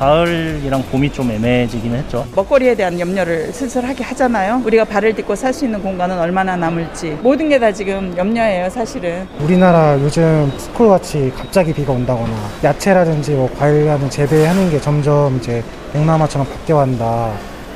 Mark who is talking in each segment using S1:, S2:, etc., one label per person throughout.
S1: 가을이랑 봄이 좀 애매해지긴 했죠.
S2: 먹거리에 대한 염려를 슬슬 하게 하잖아요. 우리가 발을 딛고 살 수 있는 공간은 얼마나 남을지 모든 게 다 지금 염려예요, 사실은.
S3: 우리나라 요즘 스콜같이 갑자기 비가 온다거나 야채라든지 뭐 과일 같은 재배하는 게 점점 이제 동남아처럼 바뀌어간다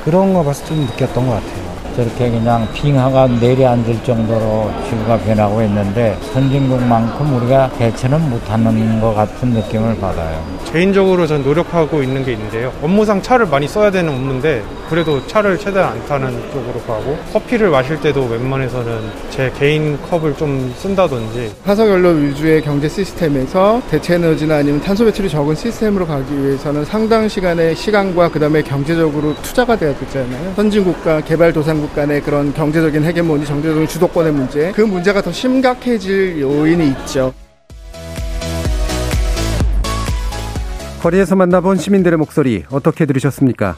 S3: 그런 거 봤을 때좀 느꼈던 것 같아요.
S4: 저렇게 그냥 빙하가 내려앉을 정도로 지구가 변하고 있는데 선진국만큼 우리가 대처는 못하는 것 같은 느낌을 받아요.
S5: 개인적으로 전 노력하고 있는 게 있는데요. 업무상 차를 많이 써야 되는 업무인데 그래도 차를 최대한 안 타는 쪽으로 가고 커피를 마실 때도 웬만해서는 제 개인 컵을 좀 쓴다든지
S6: 화석연료 위주의 경제 시스템에서 대체 에너지나 아니면 탄소 배출이 적은 시스템으로 가기 위해서는 상당 시간의 시간과 그다음에 경제적으로 투자가 돼야 되잖아요. 선진국과 개발도상국 간의 그런 경제적인 헤게모니, 경제적인 주도권의 문제, 그 문제가 더 심각해질 요인이 있죠.
S7: 거리에서 만나본 시민들의 목소리 어떻게 들으셨습니까?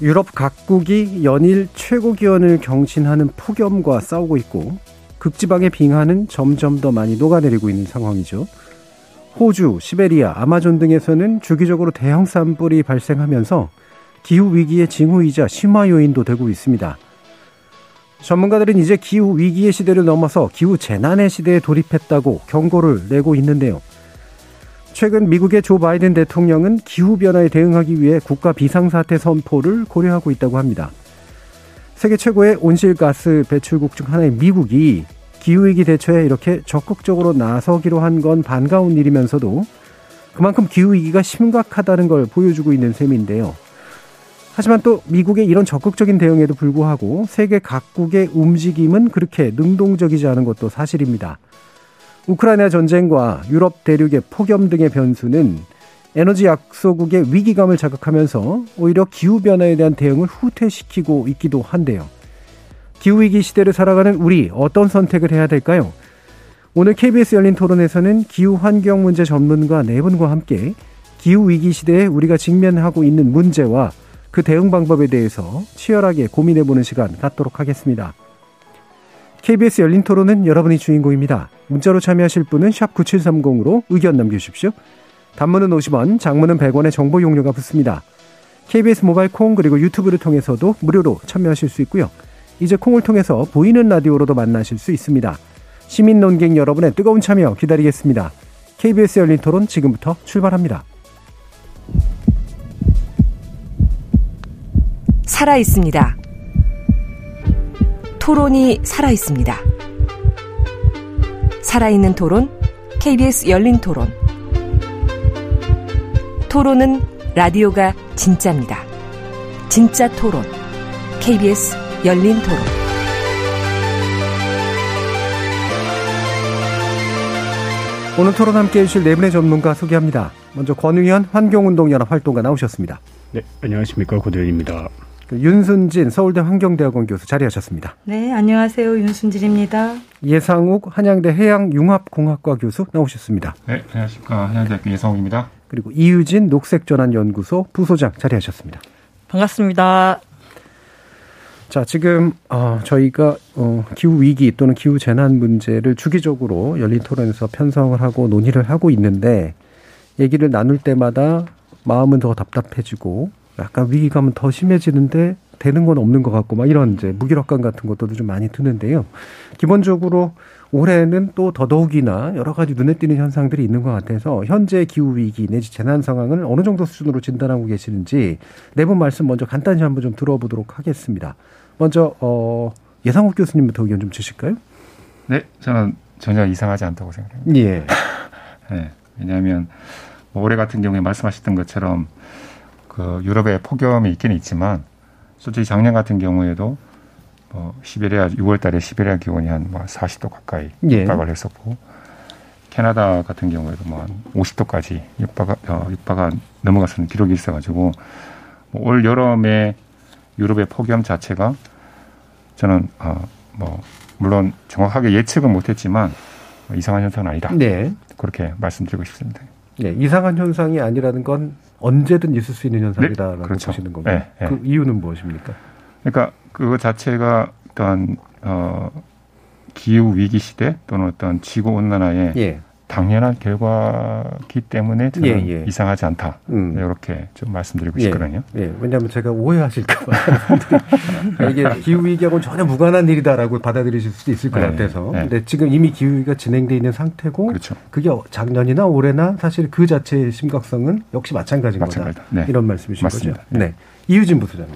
S7: 유럽 각국이 연일 최고 기온을 경신하는 폭염과 싸우고 있고 극지방의 빙하는 점점 더 많이 녹아내리고 있는 상황이죠. 호주, 시베리아, 아마존 등에서는 주기적으로 대형 산불이 발생하면서 기후 위기의 징후이자 심화 요인도 되고 있습니다. 전문가들은 이제 기후 위기의 시대를 넘어서 기후 재난의 시대에 돌입했다고 경고를 내고 있는데요. 최근 미국의 조 바이든 대통령은 기후변화에 대응하기 위해 국가 비상사태 선포를 고려하고 있다고 합니다. 세계 최고의 온실가스 배출국 중 하나인 미국이 기후위기 대처에 이렇게 적극적으로 나서기로 한 건 반가운 일이면서도 그만큼 기후위기가 심각하다는 걸 보여주고 있는 셈인데요. 하지만 또 미국의 이런 적극적인 대응에도 불구하고 세계 각국의 움직임은 그렇게 능동적이지 않은 것도 사실입니다. 우크라이나 전쟁과 유럽 대륙의 폭염 등의 변수는 에너지 약소국의 위기감을 자극하면서 오히려 기후변화에 대한 대응을 후퇴시키고 있기도 한데요. 기후위기 시대를 살아가는 우리 어떤 선택을 해야 될까요? 오늘 KBS 열린 토론에서는 기후환경 문제 전문가 네 분과 함께 기후위기 시대에 우리가 직면하고 있는 문제와 그 대응 방법에 대해서 치열하게 고민해보는 시간 갖도록 하겠습니다. KBS 열린 토론은 여러분이 주인공입니다. 문자로 참여하실 분은 9730으로 의견 남겨주십시오. 단문은 50원, 장문은 100원의 정보 용료가 붙습니다. KBS 모바일 콩 그리고 유튜브를 통해서도 무료로 참여하실 수 있고요. 이제 콩을 통해서 보이는 라디오로도 만나실 수 있습니다. 시민 논객 여러분의 뜨거운 참여 기다리겠습니다. KBS 열린 토론 지금부터 출발합니다.
S8: 살아 있습니다. 토론이 살아 있습니다. 살아있는 토론, KBS 열린 토론. 토론은 라디오가 진짜입니다. 진짜 토론, KBS 열린 토론.
S7: 오늘 토론 함께 해주실 네 분의 전문가 소개합니다. 먼저 권의현 환경운동연합 활동가 나오셨습니다.
S9: 네, 안녕하십니까. 고대현입니다.
S7: 그 윤순진 서울대 환경대학원 교수 자리하셨습니다.
S10: 네, 안녕하세요. 윤순진입니다.
S7: 예상욱 한양대 해양융합공학과 교수 나오셨습니다.
S11: 네, 안녕하십니까. 한양대학교 예상욱입니다.
S7: 그리고 이유진 녹색전환연구소 부소장 자리하셨습니다.
S12: 반갑습니다.
S7: 자, 지금 어, 저희가 어, 기후 위기 또는 기후 재난 문제를 주기적으로 열린 토론에서 편성을 하고 논의를 하고 있는데 얘기를 나눌 때마다 마음은 더 답답해지고 약간 위기감은 더 심해지는데 되는 건 없는 것 같고 막 이런 이제 무기력감 같은 것도 좀 많이 드는데요. 기본적으로 올해는 또 더더욱이나 여러 가지 눈에 띄는 현상들이 있는 것 같아서 현재 기후 위기 내지 재난 상황을 어느 정도 수준으로 진단하고 계시는지 내분 말씀 먼저 간단히 한번 좀 들어보도록 하겠습니다. 먼저 어 예상욱 교수님부터 의견 좀 주실까요?
S11: 네, 저는 전혀 이상하지 않다고 생각합니다.
S7: 예.
S11: 네, 왜냐하면 뭐 올해 같은 경우에 말씀하셨던 것처럼 그 유럽에 폭염이 있기는 있지만 솔직히 작년 같은 경우에도 뭐 시베리아 6월 달에 시베리아 기온이 한 뭐 40도 가까이
S7: 예.
S11: 육박을 했었고 캐나다 같은 경우에도 뭐 한 50도까지 육박 어, 육박가 넘어갔었는 기록이 있어가지고 뭐 올 여름에 유럽의 폭염 자체가 저는 어 뭐 물론 정확하게 예측은 못했지만 뭐 이상한 현상은 아니다.
S7: 네.
S11: 그렇게 말씀드리고 싶습니다.
S7: 네, 이상한 현상이 아니라는 건 언제든 있을 수 있는 현상이다라고
S11: 네, 그렇죠.
S7: 보시는 건가요?
S11: 네, 네.
S7: 그 이유는 무엇입니까?
S11: 그러니까 그거 자체가 어떤 어 기후 위기 시대 또는 어떤 지구 온난화의
S7: 예.
S11: 당연한 결과기 때문에 저는
S7: 예, 예.
S11: 이상하지 않다.
S7: 음.
S11: 이렇게 좀 말씀드리고
S7: 예,
S11: 싶거든요.
S7: 예, 왜냐하면 제가 오해하실까봐 이게 기후 위기하고는 전혀 무관한 일이다라고 받아들이실 수도 있을 것
S11: 네,
S7: 같아서.
S11: 네.
S7: 근데 지금 이미 기후 위기가 진행돼 있는 상태고,
S11: 그렇죠.
S7: 그게 작년이나 올해나 사실 그 자체의 심각성은 역시 마찬가지인
S11: 마찬가지다.
S7: 거다.
S11: 네.
S7: 이런 말씀이신
S11: 맞습니다.
S7: 거죠. 네, 이유진 부소장님.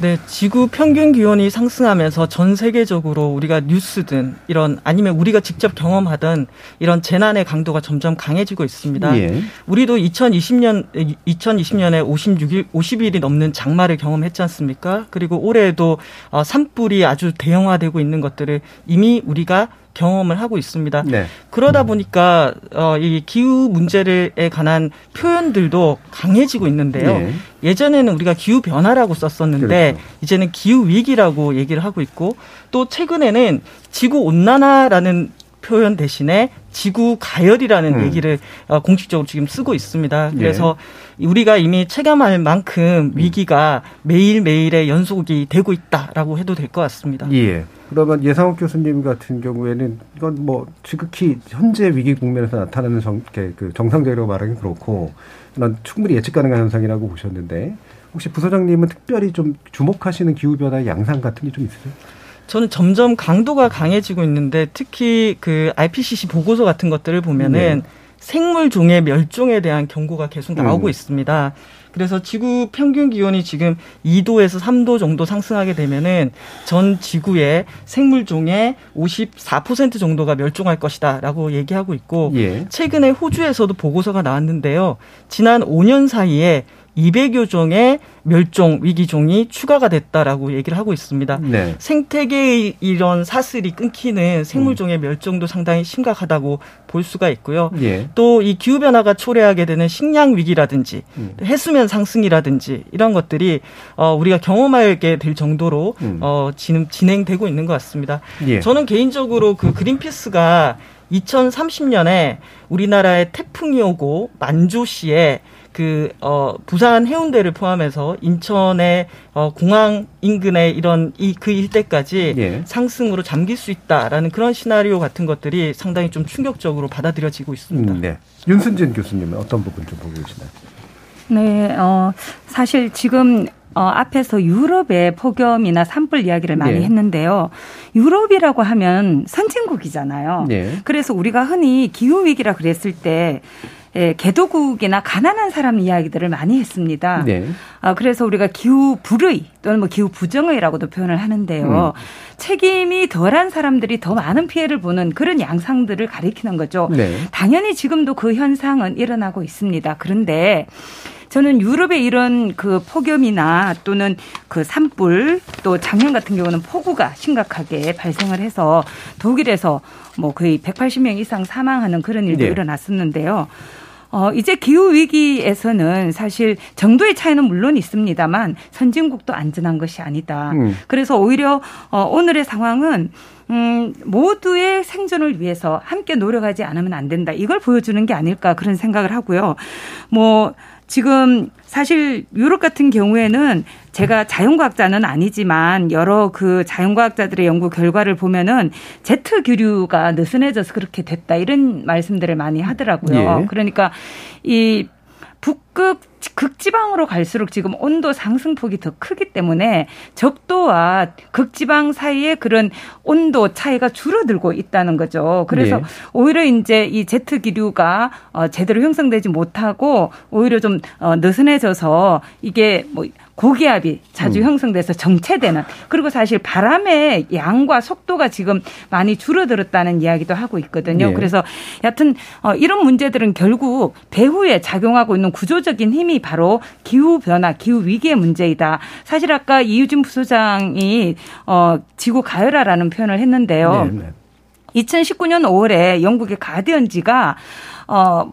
S12: 네, 지구 평균 기온이 상승하면서 전 세계적으로 우리가 뉴스든 이런 아니면 우리가 직접 경험하던 이런 재난의 강도가 점점 강해지고 있습니다.
S7: 예.
S12: 우리도 2020년 2020년에 56일 50일이 넘는 장마를 경험했지 않습니까? 그리고 올해에도 어, 산불이 아주 대형화되고 있는 것들을 이미 우리가 경험을 하고 있습니다.
S7: 네.
S12: 그러다 보니까 어, 이 기후 문제에 관한 표현들도 강해지고 있는데요.
S7: 예.
S12: 예전에는 우리가 기후 변화라고 썼었는데
S7: 그렇죠.
S12: 이제는 기후 위기라고 얘기를 하고 있고 또 최근에는 지구 온난화라는 표현 대신에 지구 가열이라는
S7: 음.
S12: 얘기를 어, 공식적으로 지금 쓰고 있습니다.
S7: 예.
S12: 그래서 우리가 이미 체감할 만큼 위기가 매일 매일의 연속이 되고 있다라고 해도 될 것 같습니다.
S7: 예. 그러면 예상욱 교수님 같은 경우에는 이건 뭐 지극히 현재 위기 국면에서 나타나는 정, 그 정상적이라고 말하기 그렇고 난 충분히 예측 가능한 현상이라고 보셨는데 혹시 부소장님은 특별히 좀 주목하시는 기후 변화의 양상 같은 게 좀 있으세요?
S12: 저는 점점 강도가 강해지고 있는데 특히 그 IPCC 보고서 같은 것들을 보면은
S7: 네.
S12: 생물 종의 멸종에 대한 경고가 계속 나오고
S7: 음.
S12: 있습니다. 그래서 지구 평균 기온이 지금 2도에서 3도 정도 상승하게 되면은 전 지구의 생물 종의 54% 정도가 멸종할 것이다라고 얘기하고 있고
S7: 예.
S12: 최근에 호주에서도 보고서가 나왔는데요. 지난 5년 사이에 200여 종의 멸종 위기종이 추가가 됐다라고 얘기를 하고 있습니다.
S7: 네.
S12: 생태계의 이런 사슬이 끊기는 생물종의 멸종도 상당히 심각하다고 볼 수가 있고요.
S7: 예.
S12: 또이 기후 변화가 초래하게 되는 식량 위기라든지
S7: 음.
S12: 해수면 상승이라든지 이런 것들이 어 우리가 경험하게 될 정도로
S7: 음.
S12: 어 지금 진행되고 있는 것 같습니다.
S7: 예.
S12: 저는 개인적으로 그 그린피스가 2030년에 우리나라에 태풍이 오고 만조시에 그, 어, 부산 해운대를 포함해서 인천의, 어, 공항 인근의 이런, 이, 그 일대까지
S7: 예.
S12: 상승으로 잠길 수 있다라는 그런 시나리오 같은 것들이 상당히 좀 충격적으로 받아들여지고 있습니다.
S7: 음, 네. 윤순진 교수님은 어떤 부분 좀 보고 계시나요?
S10: 네, 어, 사실 지금 어, 앞에서 유럽의 폭염이나 산불 이야기를 많이
S7: 네.
S10: 했는데요. 유럽이라고 하면 선진국이잖아요.
S7: 네.
S10: 그래서 우리가 흔히 기후 위기라 그랬을 때 예, 개도국이나 가난한 사람 이야기들을 많이 했습니다.
S7: 네.
S10: 아, 그래서 우리가 기후 불의 또는 뭐 기후 부정의라고도 표현을 하는데요.
S7: 음.
S10: 책임이 덜한 사람들이 더 많은 피해를 보는 그런 양상들을 가리키는 거죠.
S7: 네.
S10: 당연히 지금도 그 현상은 일어나고 있습니다. 그런데 저는 유럽의 이런 그 폭염이나 또는 그 산불 또 작년 같은 경우는 폭우가 심각하게 발생을 해서 독일에서 뭐 거의 180명 이상 사망하는 그런 일도
S7: 네.
S10: 일어났었는데요. 어, 이제 기후위기에서는 사실 정도의 차이는 물론 있습니다만 선진국도 안전한 것이 아니다.
S7: 음.
S10: 그래서 오히려 어, 오늘의 상황은 음, 모두의 생존을 위해서 함께 노력하지 않으면 안 된다. 이걸 보여주는 게 아닐까 그런 생각을 하고요. 뭐, 지금 사실 유럽 같은 경우에는 제가 자연과학자는 아니지만 여러 그 자연과학자들의 연구 결과를 보면은 제트 기류가 느슨해져서 그렇게 됐다 이런 말씀들을 많이 하더라고요.
S7: 예.
S10: 그러니까 이 북극 극지방으로 갈수록 지금 온도 상승폭이 더 크기 때문에 적도와 극지방 사이에 그런 온도 차이가 줄어들고 있다는 거죠. 그래서
S7: 예.
S10: 오히려 이제 이 제트 기류가 어, 제대로 형성되지 못하고 오히려 좀 어, 느슨해져서 이게 뭐 고기압이 자주
S7: 음.
S10: 형성돼서 정체되는 그리고 사실 바람의 양과 속도가 지금 많이 줄어들었다는 이야기도 하고 있거든요.
S7: 예.
S10: 그래서 여하튼 어, 이런 문제들은 결국 배후에 작용하고 있는 구조적인 힘이 바로 기후 변화, 기후 위기의 문제이다. 사실 아까 이유진 부소장이 어, 지구 가열화라는 표현을 했는데요.
S7: 네, 네.
S10: 2019년 5월에 영국의 가디언지가 어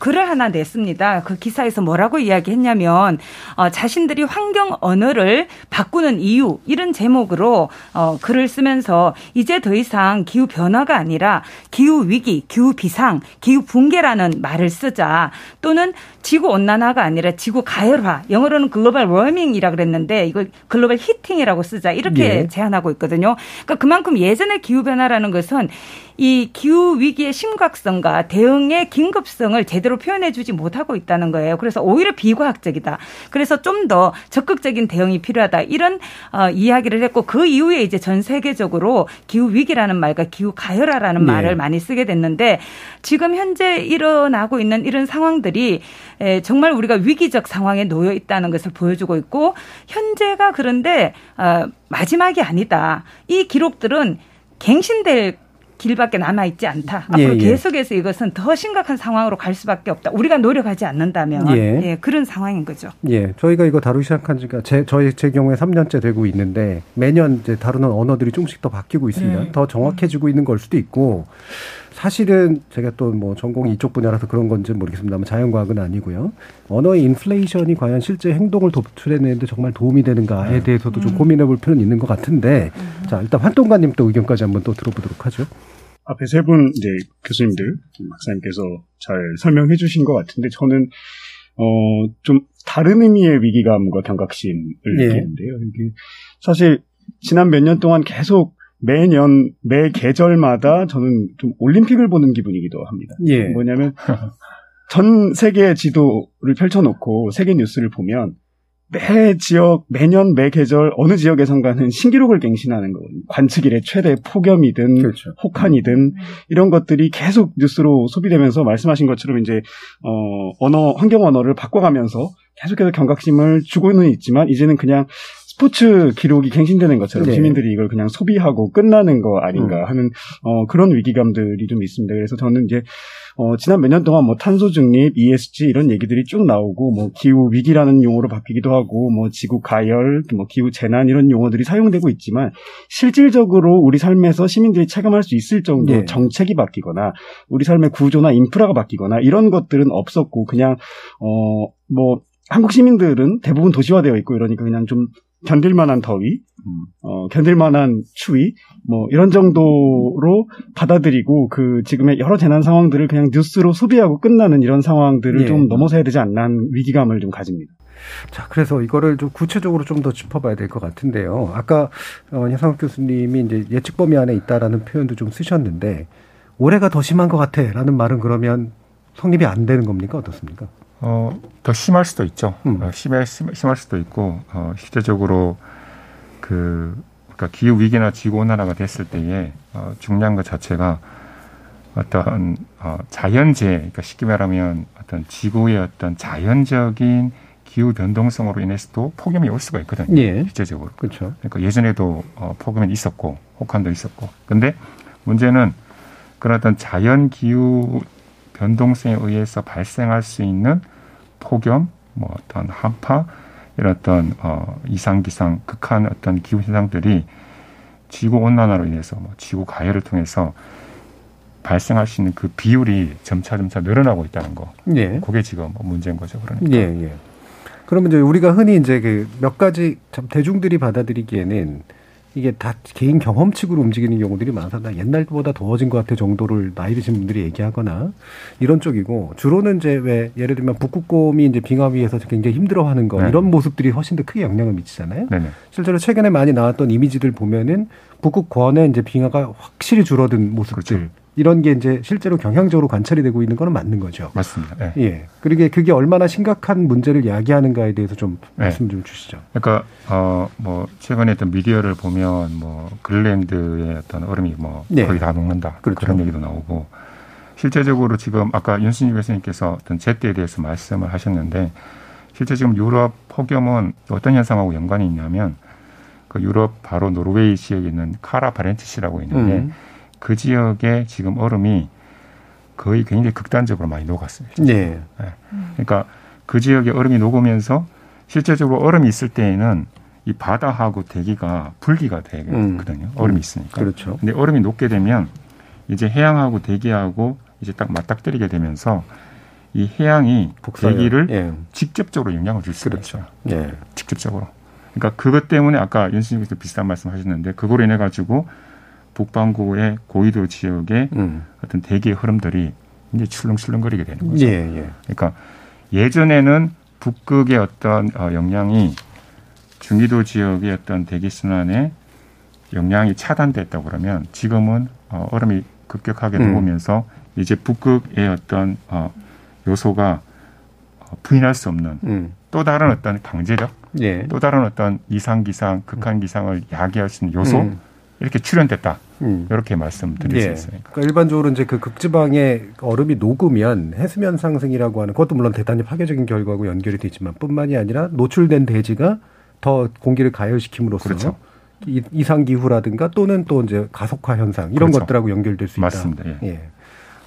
S10: 글을 하나 냈습니다. 그 기사에서 뭐라고 이야기했냐면 어, 자신들이 환경 언어를 바꾸는 이유 이런 제목으로 어, 글을 쓰면서 이제 더 이상 기후 변화가 아니라 기후 위기, 기후 비상, 기후 붕괴라는 말을 쓰자 또는 지구 온난화가 아니라 지구 가열화 영어로는 글로벌 워밍이라 그랬는데 이걸 글로벌 히팅이라고 쓰자 이렇게
S13: 예.
S10: 제안하고 있거든요. 그러니까 그만큼 예전의 기후 변화라는 것은 이 기후 위기의 심각성과 대응의 긴급성을 제대로 표현해 주지 못하고 있다는 거예요. 그래서 오히려 비과학적이다. 그래서 좀 더 적극적인 대응이 필요하다. 이런 어, 이야기를 했고 그 이후에 이제 전 세계적으로 기후 위기라는 말과 기후 가열화라는
S13: 네.
S10: 말을 많이 쓰게 됐는데 지금 현재 일어나고 있는 이런 상황들이 에, 정말 우리가 위기적 상황에 놓여 있다는 것을 보여주고 있고 현재가 그런데 어, 마지막이 아니다. 이 기록들은 갱신될 길밖에 남아 있지 않다.
S7: 예,
S10: 앞으로
S7: 예.
S10: 계속해서 이것은 더 심각한 상황으로 갈 수밖에 없다. 우리가 노력하지 않는다면
S7: 예.
S10: 예, 그런 상황인 거죠.
S7: 예, 저희가 이거 다루기 시작한 지가 제 저희 제 경우에 3년째 되고 있는데 매년 이제 다루는 언어들이 조금씩 더 바뀌고 있습니다.
S13: 네.
S7: 더 정확해지고 있는 걸 수도 있고 사실은 제가 또 뭐 전공이 이쪽 분야라서 그런 건지 는 모르겠습니다만 자연과학은 아니고요. 언어의 인플레이션이 과연 실제 행동을 도출해내는데 정말 도움이 되는가에 대해서도 좀 고민해 볼 필요는 있는 것 같은데 자 일단 활동가님 또 의견까지 한번 또 들어보도록 하죠.
S9: 앞에 세 분 이제 교수님들 박사님께서 잘 설명해 주신 것 같은데 저는 어 좀 다른 의미의 위기감과 경각심을
S7: 예.
S9: 느끼는데요. 이게 사실 지난 몇 년 동안 계속 매년 매 계절마다 저는 좀 올림픽을 보는 기분이기도 합니다.
S7: 예.
S9: 뭐냐면 전 세계 지도를 펼쳐놓고 세계 뉴스를 보면 매 지역, 매년 매 계절 어느 지역에선가는 신기록을 갱신하는 거거든요. 관측 일의 최대 폭염이든 혹한이든 이런 것들이 계속 뉴스로 소비되면서 말씀하신 것처럼 이제 어 언어 환경 언어를 바꿔가면서 계속해서 경각심을 주고는 있지만 이제는 그냥 스포츠 기록이 갱신되는 것처럼
S13: 네.
S9: 시민들이 이걸 그냥 소비하고 끝나는 거 아닌가 하는 어 그런 위기감들이 좀 있습니다. 그래서 저는 이제 어 지난 몇 년 동안 뭐 탄소 중립, ESG 이런 얘기들이 쭉 나오고 뭐 기후 위기라는 용어로 바뀌기도 하고 뭐 지구 가열, 뭐 기후 재난 이런 용어들이 사용되고 있지만 실질적으로 우리 삶에서 시민들이 체감할 수 있을 정도
S7: 네.
S9: 정책이 바뀌거나 우리 삶의 구조나 인프라가 바뀌거나 이런 것들은 없었고 그냥 어뭐 한국 시민들은 대부분 도시화되어 있고 이러니까 그냥 좀 견딜 만한 더위, 어, 견딜 만한 추위, 뭐, 이런 정도로 받아들이고, 그, 지금의 여러 재난 상황들을 그냥 뉴스로 소비하고 끝나는 이런 상황들을
S7: 예.
S9: 좀 넘어서야 되지 않나 하는 위기감을 좀 가집니다.
S7: 자, 그래서 이거를 좀 구체적으로 좀 더 짚어봐야 될 것 같은데요. 아까 어, 혜상욱 교수님이 이제 예측 범위 안에 있다라는 표현도 좀 쓰셨는데 올해가 더 심한 것 같아라는 말은 그러면 성립이 안 되는 겁니까 어떻습니까?
S11: 어, 더 심할 수도 있죠.
S7: 음.
S11: 어, 심할, 심- 심할 수도 있고, 어, 실제적으로 그, 그러니까 기후 위기나 지구 온난화가 됐을 때에 어, 중요한 것 자체가 어떤 어, 자연재, 그러니까 쉽게 말하면 어떤 지구의 어떤 자연적인 기후 변동성으로 인해서도 폭염이 올 수가 있거든요.
S7: 예.
S11: 실제적으로.
S7: 그렇죠.
S11: 그러니까 예전에도 어, 폭염이 있었고 혹한도 있었고. 근데 문제는 그런 어떤 자연 기후 변동성에 의해서 발생할 수 있는 폭염, 뭐 어떤 한파 이런 어떤 어, 이상 기상 극한 어떤 기후 현상들이 지구 온난화로 인해서 뭐 지구 가열을 통해서 발생할 수 있는 그 비율이 점차 점차 늘어나고 있다는 거.
S7: 예.
S11: 그게 지금 뭐 문제인 거죠. 그러니까.
S7: 예, 예. 그러면 이제 우리가 흔히 이제 그 몇 가지 참 대중들이 받아들이기에는 이게 다 개인 경험칙으로 움직이는 경우들이 많아서 나 옛날보다 더워진 것 같아 정도를 나이 드신 분들이 얘기하거나 이런 쪽이고 주로는 이제 왜 예를 들면 북극곰이 이제 빙하 위에서 굉장히 힘들어하는 거
S11: 네.
S7: 이런 모습들이 훨씬 더 크게 영향을 미치잖아요.
S11: 네네.
S7: 실제로 최근에 많이 나왔던 이미지들 보면은 북극권에 이제 빙하가 확실히 줄어든 모습들 이런 게 이제 실제로 경향적으로 관찰이 되고 있는 거는 맞는 거죠.
S11: 맞습니다. 예.
S7: 예. 그러게 그게 얼마나 심각한 문제를 야기하는가에 대해서 좀
S11: 네.
S7: 말씀 좀 주시죠.
S11: 그러니까 어뭐 최근에 어떤 미디어를 보면 뭐 그린랜드의 어떤 얼음이 뭐
S7: 네.
S11: 거의 다 녹는다
S7: 그렇죠.
S11: 그런 얘기도 나오고 실제적으로 지금 아까 윤순희 교수님께서 어떤 제때에 대해서 말씀을 하셨는데 실제 지금 유럽 폭염은 어떤 현상하고 연관이 있냐면 그 유럽 바로 노르웨이 지역에 있는 카라 바렌츠시라고 있는데
S7: 음.
S11: 그 지역에 지금 얼음이 거의 굉장히 극단적으로 많이 녹았습니다.
S7: 예.
S11: 예. 그러니까 그 지역에 얼음이 녹으면서 실제적으로 얼음이 있을 때에는 이 바다하고 대기가 분리가 되거든요.
S7: 음.
S11: 얼음이
S7: 음.
S11: 있으니까.
S7: 그렇죠.
S11: 근데 얼음이 녹게 되면 이제 해양하고 대기하고 이제 딱 맞닥뜨리게 되면서 이 해양이
S7: 복사열.
S11: 대기를
S7: 예.
S11: 직접적으로 영향을 줄 수가
S7: 그렇죠.
S11: 있어요.
S7: 예.
S11: 직접적으로. 그러니까 그것 때문에 아까 연수님께서 비슷한 말씀하셨는데 그거로 인해 가지고 북반구의 고위도 지역의
S7: 음.
S11: 어떤 대기의 흐름들이 이제 출렁출렁거리게 되는 거죠.
S7: 예, 예.
S11: 그러니까 예전에는 북극의 어떤 어, 영향이 중위도 지역의 어떤 대기 순환에 영향이 차단됐다고 그러면 지금은 어, 얼음이 급격하게
S7: 음.
S11: 녹으면서 이제 북극의 어떤 어, 요소가 어, 부인할 수 없는
S7: 음.
S11: 또 다른 어떤 강제력,
S7: 예.
S11: 또 다른 어떤 이상 기상, 극한 기상을 야기할 수 있는 요소
S7: 음.
S11: 이렇게 출현됐다.
S7: 음.
S11: 이렇게 말씀드릴
S7: 예.
S11: 수 있어요.
S7: 그러니까 일반적으로 이제 그 극지방에 얼음이 녹으면 해수면 상승이라고 하는 그것도 물론 대단히 파괴적인 결과하고 연결이 되지만 뿐만이 아니라 노출된 대지가 더 공기를 가열시킴으로써
S11: 그렇죠.
S7: 이- 이상 기후라든가 또는 또 이제 가속화 현상 이런
S11: 그렇죠.
S7: 것들하고 연결될 수 있다.
S11: 맞습니다. 예.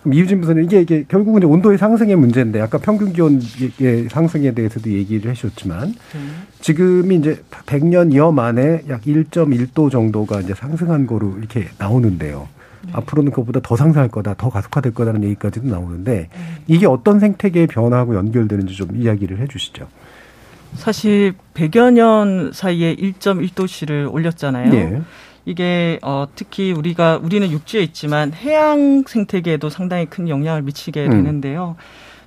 S7: 그럼 이유진 부사님 이게, 이게 결국은 온도의 상승의 문제인데 아까 평균 기온의 상승에 대해서도 얘기를 해주셨지만 지금이 이제 100년여 만에 약 1.1도 정도가 이제 상승한 거로 이렇게 나오는데요. 앞으로는 그것보다 더 상승할 거다, 더 가속화될 거다는 얘기까지도 나오는데 이게 어떤 생태계의 변화하고 연결되는지 좀 이야기를 해주시죠.
S12: 사실 100여 년 사이에 1.1도씨를 올렸잖아요.
S7: 예.
S12: 이게 어 특히 우리가 우리는 육지에 있지만 해양 생태계에도 상당히 큰 영향을 미치게
S7: 음.
S12: 되는데요.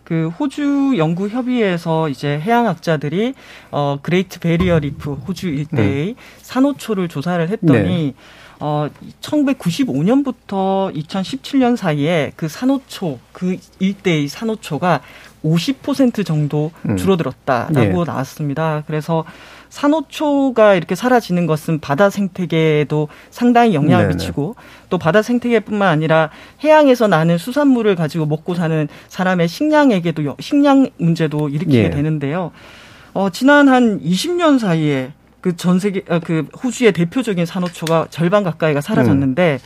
S12: 그 호주 연구 협의회에서 이제 해양학자들이 어 그레이트 베리어 리프 호주 일대의 산호초를 조사를 했더니
S7: 네.
S12: 어 1995년부터 2017년 사이에 그 산호초 그 일대의 산호초가 50% 정도
S7: 음.
S12: 줄어들었다라고
S7: 예.
S12: 나왔습니다. 그래서 산호초가 이렇게 사라지는 것은 바다 생태계에도 상당히 영향을
S7: 네네.
S12: 미치고 또 바다 생태계뿐만 아니라 해양에서 나는 수산물을 가지고 먹고 사는 사람의 식량에게도 여- 식량 문제도 일으키게
S7: 예.
S12: 되는데요. 어, 지난 한 20년 사이에 그 전 세계 어, 그 호주의 대표적인 산호초가 절반 가까이가 사라졌는데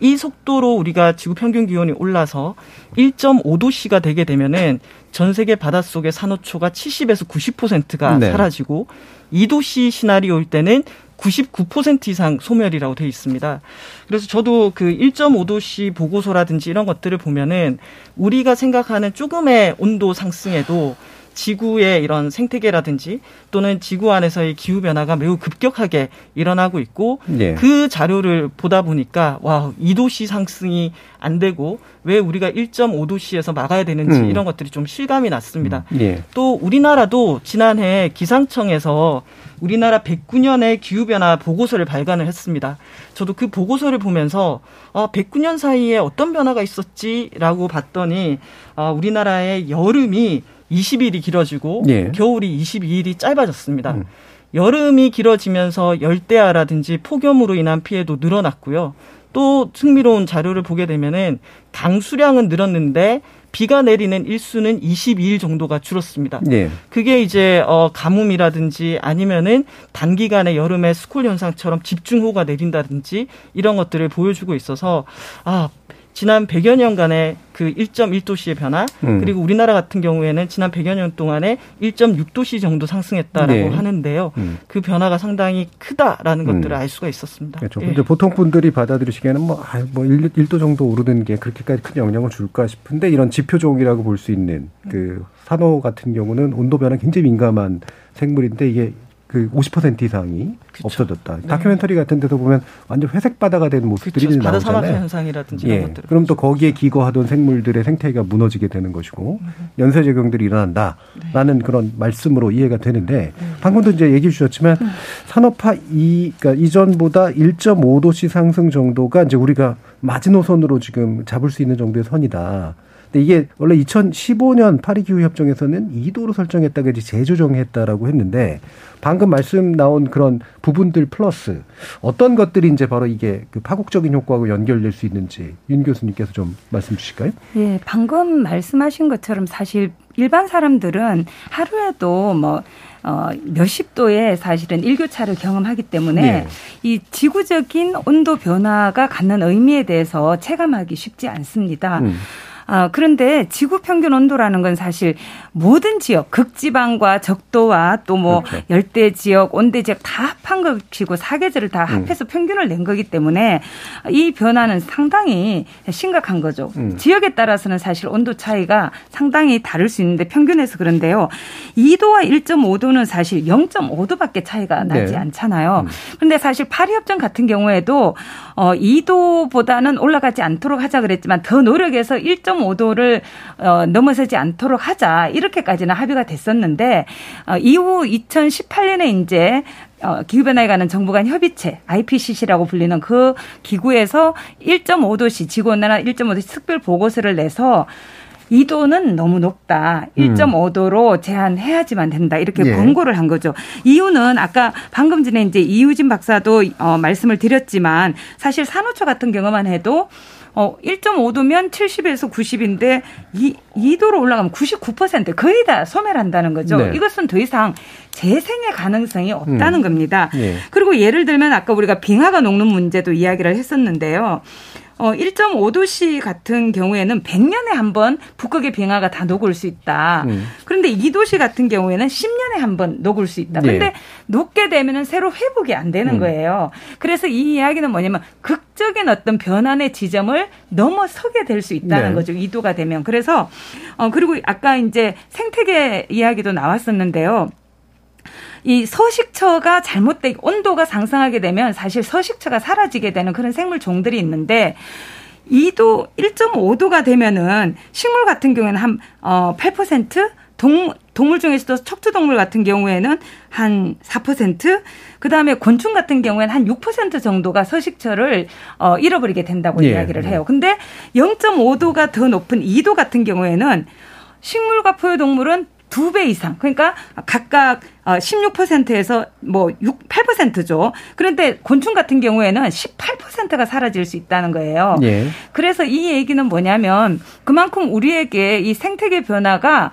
S12: 이 속도로 우리가 지구 평균 기온이 올라서 1.5도씨가 되게 되면은 전 세계 바닷속의 산호초가 70에서 90%가
S7: 네.
S12: 사라지고 2도씨 시나리오일 때는 99% 이상 소멸이라고 되어 있습니다. 그래서 저도 그 1.5도씨 보고서라든지 이런 것들을 보면은 우리가 생각하는 조금의 온도 상승에도 지구의 이런 생태계라든지 또는 지구 안에서의 기후 변화가 매우 급격하게 일어나고 있고
S7: 예.
S12: 그 자료를 보다 보니까 와 2도씨 상승이 안 되고 왜 우리가 1.5도씨에서 막아야 되는지
S7: 음.
S12: 이런 것들이 좀 실감이 났습니다.
S7: 예.
S12: 또 우리나라도 지난해 기상청에서 우리나라 109년의 기후 변화 보고서를 발간을 했습니다. 저도 그 보고서를 보면서 어, 109년 사이에 어떤 변화가 있었지라고 봤더니 어, 우리나라의 여름이 20일이 길어지고
S7: 예.
S12: 겨울이 22일이 짧아졌습니다. 여름이 길어지면서 열대야라든지 폭염으로 인한 피해도 늘어났고요. 또 흥미로운 자료를 보게 되면은 강수량은 늘었는데 비가 내리는 일수는 22일 정도가 줄었습니다.
S7: 예.
S12: 그게 이제 어 가뭄이라든지 아니면은 단기간에 여름에 스콜 현상처럼 집중호우가 내린다든지 이런 것들을 보여주고 있어서 아 지난 100여 년간의 그 1.1도씨의 변화
S7: 음.
S12: 그리고 우리나라 같은 경우에는 지난 100여 년 동안에 1.6도씨 정도 상승했다라고
S7: 네.
S12: 하는데요.
S7: 음.
S12: 그 변화가 상당히 크다라는
S7: 음.
S12: 것들을 알 수가 있었습니다.
S7: 그렇죠.
S12: 예.
S7: 이제 보통 분들이 받아들이시기에는 뭐, 아, 뭐 1, 1도 정도 오르는 게 그렇게까지 큰 영향을 줄까 싶은데 이런 지표종이라고 볼 수 있는 그 산호 같은 경우는 온도 변화 에 굉장히 민감한 생물인데 이게 그 50% 이상이 없어졌다.
S12: 네.
S7: 다큐멘터리 같은 데도 보면 완전 회색 바다가 된 모습들이.
S12: 바다 사막
S7: 나오잖아요.
S12: 현상이라든지
S7: 예.
S12: 것들.
S7: 그럼 또 거기에 기거하던 생물들의 생태계가 무너지게 되는 것이고 연쇄 적용들이 일어난다라는 그런 말씀으로 이해가 되는데 방금도 이제 얘기해 주셨지만 산업화 이 그러니까 이전보다 1.5도씨 상승 정도가 이제 우리가 마지노선으로 지금 잡을 수 있는 정도의 선이다. 근데 이게 원래 2015년 파리 기후 협정에서는 2도로 설정했다가 이제 재조정했다라고 했는데 방금 말씀 나온 그런 부분들 플러스 어떤 것들이 이제 바로 이게 그 파국적인 효과하고 연결될 수 있는지 윤 교수님께서 좀 말씀 주실까요?
S10: 예, 방금 말씀하신 것처럼 사실 일반 사람들은 하루에도 뭐 어, 몇십 도의 사실은 일교차를 경험하기 때문에
S7: 네.
S10: 이 지구적인 온도 변화가 갖는 의미에 대해서 체감하기 쉽지 않습니다.
S7: 음.
S10: 아, 그런데 지구 평균 온도라는 건 사실 모든 지역 극지방과 적도와 또뭐
S13: 그렇죠.
S10: 열대 지역, 온대 지역 다 합한 것이고 사계절을 다
S13: 음.
S10: 합해서 평균을 낸 거기 때문에 이 변화는 상당히 심각한 거죠.
S13: 음.
S10: 지역에 따라서는 사실 온도 차이가 상당히 다를 수 있는데 평균에서 그런데요. 2도와 1.5도는 사실 0.5도밖에 차이가 나지
S13: 네.
S10: 않잖아요. 그런데 사실 파리협정 같은 경우에도 어 2도보다는 올라가지 않도록 하자 그랬지만 더 노력해서 1.5도를 어 넘어서지 않도록 하자 이 렇게까지는 합의가 됐었는데 어 이후 2018년에 이제 어, 기후변화에 관한 정부 간 협의체, IPCC라고 불리는 그 기구에서 1.5도씨, 지구온난화 1.5도씨 특별 보고서를 내서 2도는 너무 높다.
S13: 음.
S10: 1.5도로 제한해야지만 된다. 이렇게
S13: 예.
S10: 권고를 한 거죠. 이유는 아까 방금 전에 이제 이우진 박사도 어, 말씀을 드렸지만 사실 산호초 같은 경우만 해도 어, 1.5도면 70에서 90인데 2, 2도로 올라가면 99% 거의 다 소멸 한다는 거죠.
S13: 네.
S10: 이것은 더 이상 재생의 가능성이 없다는
S13: 음.
S10: 겁니다.
S13: 예.
S10: 그리고 예를 들면 아까 우리가 빙하가 녹는 문제도 이야기를 했었는데요. 어, 1.5도씨 같은 경우에는 100년에 한 번 북극의 빙하가 다 녹을 수 있다.
S13: 음.
S10: 그런데 2도씨 같은 경우에는 10년에 한 번 녹을 수 있다.
S13: 네.
S10: 그런데 녹게 되면은 새로 회복이 안 되는
S13: 음.
S10: 거예요. 그래서 이 이야기는 뭐냐면 극적인 어떤 변환의 지점을 넘어서게 될 수 있다는
S13: 네.
S10: 거죠. 2도가 되면. 그래서 어 그리고 아까 이제 생태계 이야기도 나왔었는데요. 이 서식처가 잘못되 온도가 상승하게 되면 사실 서식처가 사라지게 되는 그런 생물 종들이 있는데 2도 1.5도가 되면은 식물 같은 경우에는 한 어, 8%, 동, 동물 중에서도 척추동물 같은 경우에는 한 4%, 그 다음에 곤충 같은 경우에는 한 6% 정도가 서식처를 어, 잃어버리게 된다고
S13: 예.
S10: 이야기를 해요. 근데 0.5도가 더 높은 2도 같은 경우에는 식물과 포유동물은 두 배 이상. 그러니까 각각 16%에서 뭐 6, 8%죠. 그런데 곤충 같은 경우에는 18%가 사라질 수 있다는 거예요.
S7: 예.
S10: 그래서 이 얘기는 뭐냐면 그만큼 우리에게 이 생태계 변화가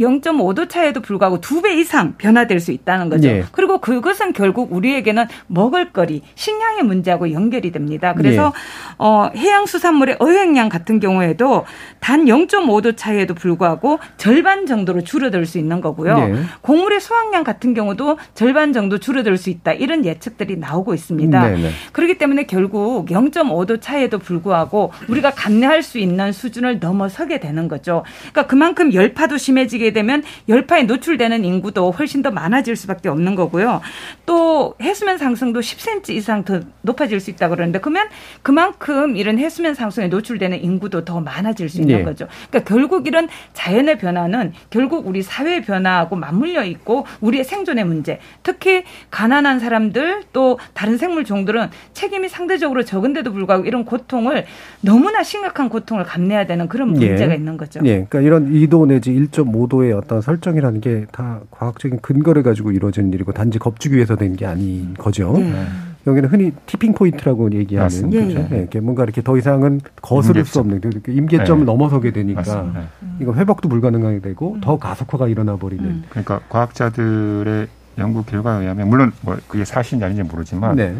S10: 0.5도 차에도 불구하고 두 배 이상 변화될 수 있다는 거죠.
S13: 예.
S10: 그리고 그것은 결국 우리에게는 먹을거리, 식량의 문제하고 연결이 됩니다. 그래서 어, 해양 수산물의 어획량 같은 경우에도 단 0.5도 차이에도 불구하고 절반 정도로 줄어들 수 있는 거고요.
S13: 예.
S10: 곡물의 수확량 같은 경우도 절반 정도 줄어들 수 있다. 이런 예측들이 나오고 있습니다.
S13: 네네.
S10: 그렇기 때문에 결국 0.5도 차이에도 불구하고 우리가 감내할 수 있는 수준을 넘어서게 되는 거죠. 그러니까 그만큼 열파도 심해지게 되면 열파에 노출되는 인구도 훨씬 더 많아질 수밖에 없는 거고요. 또 해수면 상승도 10cm 이상 더 높아질 수 있다 그러는데 그러면 그만큼 이런 해수면 상승에 노출되는 인구도 더 많아질 수 있는
S13: 예.
S10: 거죠. 그러니까 결국 이런 자연의 변화는 결국 우리 사회의 변화하고 맞물려 있고 우리의 생존의 문제, 특히 가난한 사람들 또 다른 생물 종들은 책임이 상대적으로 적은데도 불구하고 이런 고통을 너무나 심각한 고통을 감내해야 되는 그런
S7: 예.
S10: 문제가 있는 거죠.
S7: 예, 그러니까 이런 2도 내지 1.5도 의 어떤 설정이라는 게 다 과학적인 근거를 가지고 이루어지는 일이고 단지 겁주기 위해서 된 게 아닌 거죠.
S10: 네.
S7: 여기는 흔히 티핑 포인트라고 얘기하는
S11: 맞습니다.
S7: 그렇죠?
S10: 예, 예.
S7: 예, 이렇게 뭔가 이렇게 더 이상은 거스를 수
S11: 임계점.
S7: 없는 그 임계점을
S11: 네.
S7: 넘어서게 되니까
S11: 맞습니다. 네.
S7: 이거 회복도 불가능하게 되고 더 가속화가 일어나 버리는.
S10: 음.
S11: 그러니까 과학자들의 연구 결과에 의하면 물론 뭐 그게 사실인지 아닌지 모르지만
S7: 네.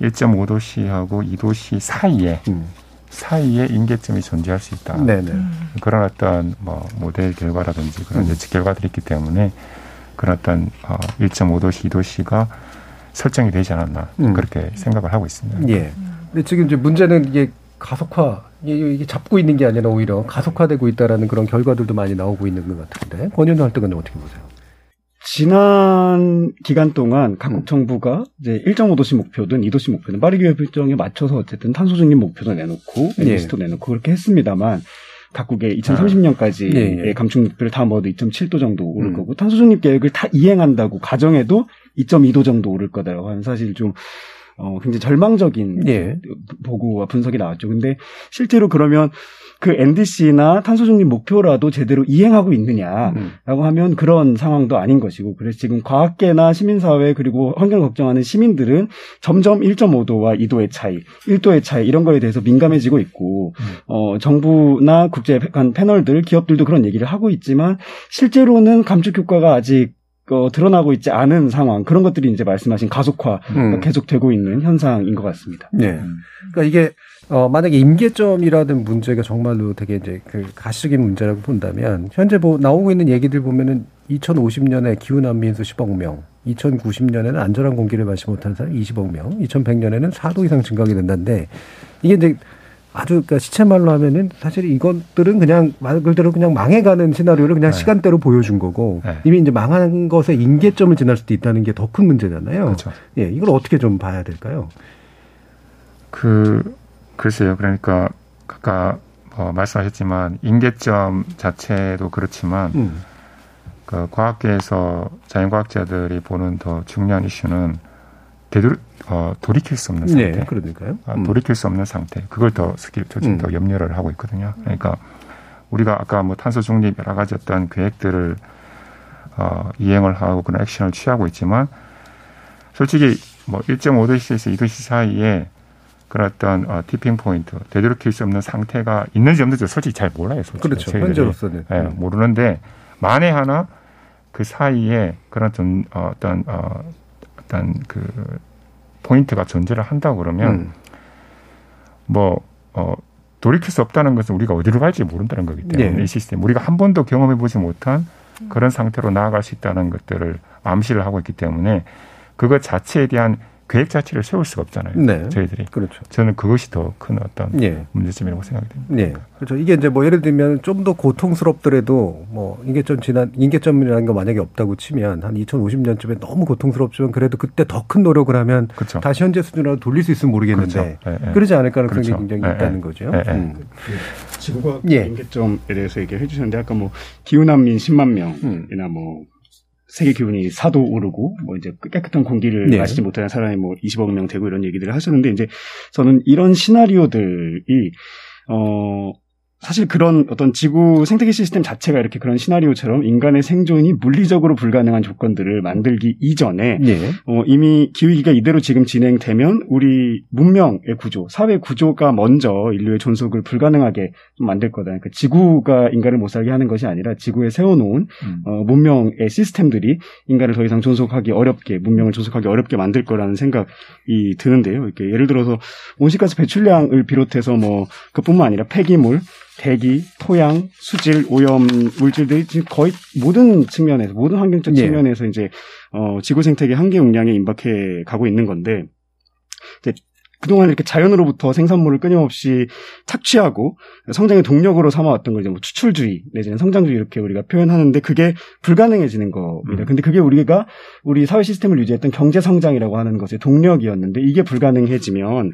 S11: 1.5도씨하고 2도씨 사이에
S7: 음.
S11: 사이에 임계점이 존재할 수 있다.
S7: 네네.
S11: 그런 어떤 뭐 모델 결과라든지 그런
S7: 음.
S11: 예측 결과들이 있기 때문에 그런 어떤 어 1.5도씨, 2도씨가 설정이 되지 않았나
S7: 음.
S11: 그렇게 생각을 하고 있습니다.
S7: 예. 근데 지금 이제 문제는 이게 가속화 이게, 잡고 있는 게 아니라 오히려 가속화되고 있다라는 그런 결과들도 많이 나오고 있는 것 같은데 권현우 활동은 어떻게 보세요?
S9: 지난 기간 동안 각국
S7: 음.
S9: 정부가 이제 1.5도씨 목표든 2도씨 목표든 파리 기후 협정에 맞춰서 어쨌든 탄소 중립 목표도 내놓고
S7: 예.
S9: NDC도 내놓고 그렇게 했습니다만 각국의 2030년까지의
S7: 예, 예.
S9: 감축 목표를 다 먹어도 2.7도 정도 오를
S7: 음.
S9: 거고 탄소 중립 계획을 다 이행한다고 가정해도 2.2도 정도 오를 거다라고 하는 사실 좀 어, 굉장히 절망적인
S7: 예.
S9: 보고와 분석이 나왔죠. 근데 실제로 그러면 그 NDC나 탄소 중립 목표라도 제대로 이행하고 있느냐라고
S7: 음.
S9: 하면 그런 상황도 아닌 것이고 그래서 지금 과학계나 시민사회 그리고 환경을 걱정하는 시민들은 점점 1.5도와 2도의 차이, 1도의 차이 이런 거에 대해서 민감해지고 있고 어 정부나 국제 간 패널들 기업들도 그런 얘기를 하고 있지만 실제로는 감축 효과가 아직 어, 드러나고 있지 않은 상황 그런 것들이 이제 말씀하신 가속화
S7: 음.
S9: 계속되고 있는 현상인 것 같습니다.
S7: 네. 그러니까 이게 어 만약에 임계점이라는 문제가 정말로 되게 이제 그 가시적인 문제라고 본다면 현재 뭐 나오고 있는 얘기들 보면은 2050년에 기후 난민수 10억 명, 2090년에는 안전한 공기를 마시지 못하는 사람 20억 명, 2100년에는 4도 이상 증가하게 된다는데 이게 이제 아주 그러니까 시체말로 하면은 사실 이것들은 그냥 말 그대로 그냥 망해가는 시나리오를 그냥
S11: 네.
S7: 시간대로 보여준 거고
S11: 네.
S7: 이미 이제 망한 것의 임계점을 지날 수도 있다는 게 더 큰 문제잖아요.
S11: 그렇죠.
S7: 예, 이걸 어떻게 좀 봐야 될까요?
S11: 그 글쎄요. 그러니까 아까 뭐 말씀하셨지만 임계점 자체도 그렇지만
S7: 음.
S11: 그 과학계에서 자연과학자들이 보는 더 중요한 이슈는 되돌 어, 돌이킬 수 없는 상태.
S7: 네, 그러니까요.
S11: 아,
S7: 음.
S11: 돌이킬 수 없는 상태. 그걸 더 risk를 조금
S7: 음.
S11: 더 염려를 하고 있거든요. 그러니까 우리가 아까 뭐 탄소 중립 여러 가지 어떤 계획들을 어, 이행을 하고 그런 액션을 취하고 있지만 솔직히 뭐 1.5도씨에서 2도씨 사이에 그런 어떤 어, tipping point, 되돌이킬 수 없는 상태가 있는지 없는지 솔직히 잘 몰라요. 솔직히.
S7: 그렇죠. 현재로서는.
S11: 예,
S7: 음.
S11: 모르는데 만에 하나 그 사이에 그런 좀 어, 어떤 어, 어떤 그 포인트가 존재를 한다고 그러면
S7: 음.
S11: 뭐 어, 돌이킬 수 없다는 것은 우리가 어디로 갈지 모른다는 거기 때문에
S7: 네.
S11: 이 시스템 우리가 한 번도 경험해 보지 못한 그런 상태로 나아갈 수 있다는 것들을 암시를 하고 있기 때문에 그것 자체에 대한 계획 자체를 세울 수가 없잖아요.
S7: 네.
S11: 저희들이.
S7: 그렇죠.
S11: 저는 그것이 더 큰 어떤
S7: 예.
S11: 문제점이라고 생각이 됩니다.
S7: 네. 그렇죠. 이게 이제 뭐 예를 들면 좀 더 고통스럽더라도 뭐 인계점 지난 인계점이라는 거 만약에 없다고 치면 한 2050년쯤에 너무 고통스럽지만 그래도 그때 더 큰 노력을 하면
S11: 그렇죠.
S7: 다시 현재 수준으로 돌릴 수 있으면 모르겠는데
S11: 그렇죠. 예, 예.
S7: 그러지 않을 가능성이
S11: 그렇죠.
S7: 굉장히
S11: 예,
S7: 있다는
S11: 예.
S7: 거죠.
S11: 예, 예.
S7: 음.
S9: 지구과학
S7: 예.
S9: 임계점에 대해서 얘기를 해주셨는데 아까 뭐 기후난민 10만
S7: 음.
S9: 명이나 뭐 세계 기온이 4도 오르고 뭐 이제 깨끗한 공기를
S7: 네.
S9: 마시지 못하는 사람이 뭐 20억 명 되고 이런 얘기들을 하셨는데 이제 저는 이런 시나리오들이 어 사실 그런 어떤 지구 생태계 시스템 자체가 이렇게 그런 시나리오처럼 인간의 생존이 물리적으로 불가능한 조건들을 만들기 이전에
S7: 예.
S9: 어, 이미 기후위기가 이대로 지금 진행되면 우리 문명의 구조, 사회 구조가 먼저 인류의 존속을 불가능하게 좀 만들 거다. 그러니까 지구가 인간을 못 살게 하는 것이 아니라 지구에 세워놓은 어, 문명의 시스템들이 인간을 더 이상 존속하기 어렵게, 문명을 존속하기 어렵게 만들 거라는 생각이 드는데요. 이렇게 예를 들어서 온실가스 배출량을 비롯해서 뭐 그뿐만 아니라 폐기물, 대기, 토양, 수질, 오염 물질들이 지금 거의 모든 측면에서 모든 환경적
S7: 예.
S9: 측면에서 이제 어, 지구 생태계 한계 용량에 임박해 가고 있는 건데 이제 그동안 이렇게 자연으로부터 생산물을 끊임없이 착취하고 성장의 동력으로 삼아왔던 걸 이제 뭐 추출주의 내지는 성장주의 이렇게 우리가 표현하는데 그게 불가능해지는 겁니다. 근데 그게 우리가 우리 사회 시스템을 유지했던 경제 성장이라고 하는 것의 동력이었는데 이게 불가능해지면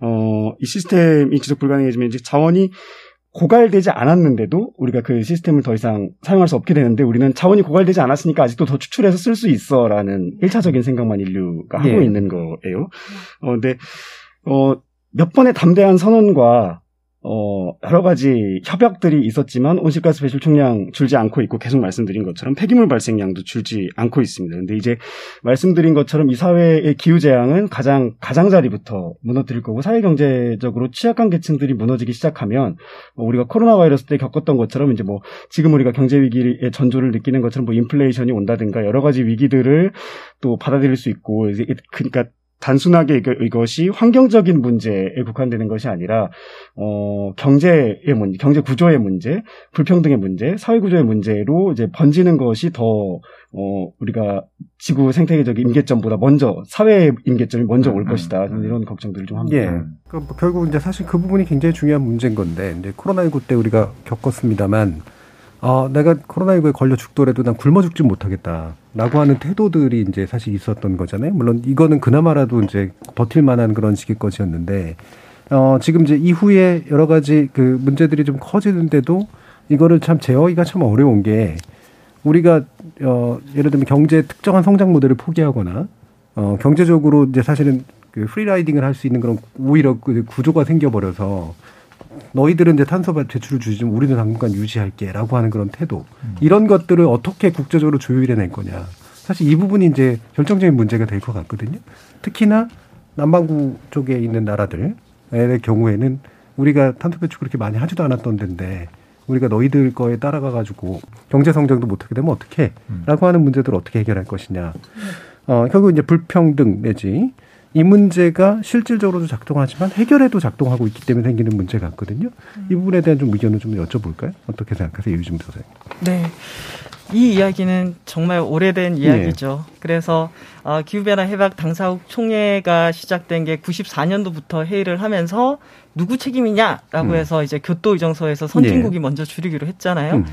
S9: 어, 이 시스템이 지속 불가능해지면 이제 자원이 고갈되지 않았는데도 우리가 그 시스템을 더 이상 사용할 수 없게 되는데 우리는 자원이 고갈되지 않았으니까 아직도 더 추출해서 쓸 수 있어라는 일차적인 생각만 인류가 하고
S7: 예.
S9: 있는 거예요. 어, 근데 어, 몇 번의 담대한 선언과 어, 여러 가지 협약들이 있었지만 온실가스 배출 총량 줄지 않고 있고 계속 말씀드린 것처럼 폐기물 발생량도 줄지 않고 있습니다. 근데 이제 말씀드린 것처럼 이 사회의 기후 재앙은 가장 가장자리부터 무너뜨릴 거고 사회 경제적으로 취약한 계층들이 무너지기 시작하면 어, 우리가 코로나 바이러스 때 겪었던 것처럼 이제 뭐 지금 우리가 경제 위기의 전조를 느끼는 것처럼 뭐 인플레이션이 온다든가 여러 가지 위기들을 또 받아들일 수 있고 이제 그러니까 단순하게 이것이 환경적인 문제에 국한되는 것이 아니라 어 경제의 문제, 경제 구조의 문제, 불평등의 문제, 사회 구조의 문제로 이제 번지는 것이 더 어, 우리가 지구 생태계적 임계점보다 먼저 사회의 임계점이 먼저 올 것이다. 저는 이런 걱정들을 좀 합니다.
S7: 예. 그뭐 결국 이제 사실 그 부분이 굉장히 중요한 문제인 건데 이제 코로나19 때 우리가 겪었습니다만 어, 내가 코로나19에 걸려 죽더라도 난 굶어 죽지 못하겠다 라고 하는 태도들이 이제 사실 있었던 거잖아요. 물론 이거는 그나마라도 이제 버틸 만한 그런 식의 것이었는데 어, 지금 이제 이후에 여러 가지 그 문제들이 좀 커지는데도 이거를 참 제어하기가 참 어려운 게 우리가 어 예를 들면 경제 특정한 성장 모델을 포기하거나 어 경제적으로 이제 사실은 그 프리라이딩을 할 수 있는 그런 오히려 그 구조가 생겨버려서 너희들은 이제 탄소 배출을 줄이지만 우리는 당분간 유지할게라고 하는 그런 태도 이런 것들을 어떻게 국제적으로 조율해낼 거냐 사실 이 부분이 이제 결정적인 문제가 될 것 같거든요. 특히나 남반구 쪽에 있는 나라들의 경우에는 우리가 탄소 배출 그렇게 많이 하지도 않았던 데인데 우리가 너희들 거에 따라가 가지고 경제 성장도 못하게 되면 어떻게? 라고 하는 문제들을 어떻게 해결할 것이냐. 어, 결국 이제 불평등 내지 이 문제가 실질적으로도 작동하지만 해결에도 작동하고 있기 때문에 생기는 문제 같거든요. 이 부분에 대한 좀 의견을 좀 여쭤볼까요? 어떻게 생각하세요, 유진 변호사님?
S12: 네. 이 이야기는 정말 오래된 이야기죠. 네. 그래서 어, 기후변화 해박 당사국 총회가 시작된 게 94년도부터 회의를 하면서 누구 책임이냐라고 음. 해서 이제 교토 의정서에서 선진국이 네. 먼저 줄이기로 했잖아요. 음.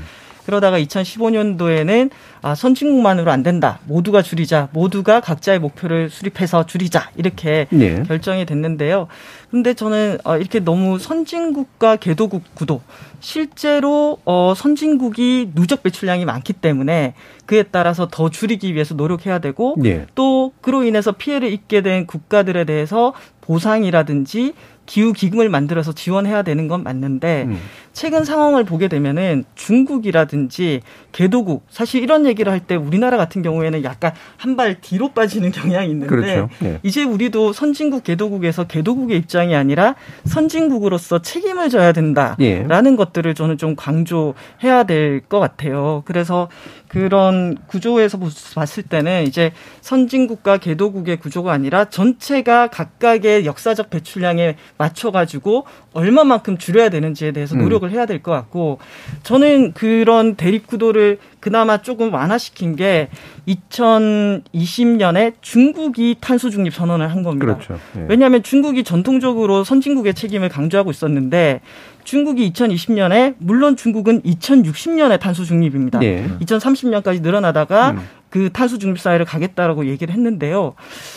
S12: 그러다가 2015년도에는 아, 선진국만으로 안 된다. 모두가 줄이자. 모두가 각자의 목표를 수립해서 줄이자. 이렇게 네. 결정이 됐는데요. 근데 저는 어, 이렇게 너무 선진국과 개도국 구도 실제로 어, 선진국이 누적 배출량이 많기 때문에 그에 따라서 더 줄이기 위해서 노력해야 되고 네. 또 그로 인해서 피해를 입게 된 국가들에 대해서 보상이라든지 기후 기금을 만들어서 지원해야 되는 건 맞는데 음. 최근 상황을 보게 되면은 중국이라든지 개도국 사실 이런 얘기를 할 때 우리나라 같은 경우에는 약간 한 발 뒤로 빠지는 경향이 있는데 그렇죠. 네. 이제 우리도 선진국 개도국에서 개도국의 입장 이 아니라 선진국으로서 책임을 져야 된다라는 예. 것들을 저는 좀 강조해야 될 것 같아요. 그래서 그런 구조에서 봤을 때는 이제 선진국과 개도국의 구조가 아니라 전체가 각각의 역사적 배출량에 맞춰가지고 얼마만큼 줄여야 되는지에 대해서 음. 노력을 해야 될 것 같고 저는 그런 대립 구도를 그나마 조금 완화시킨 게 2020년에 중국이 탄소 중립 선언을 한 겁니다. 그렇죠. 네. 왜냐하면 중국이 전통적으로 선진국의 책임을 강조하고 있었는데 중국이 2020년에 물론 중국은 2060년에 탄소 중립입니다. 네. 2030년까지 늘어나다가 음. 그 탄소 중립 사회를 가겠다라고 얘기를 했는데요.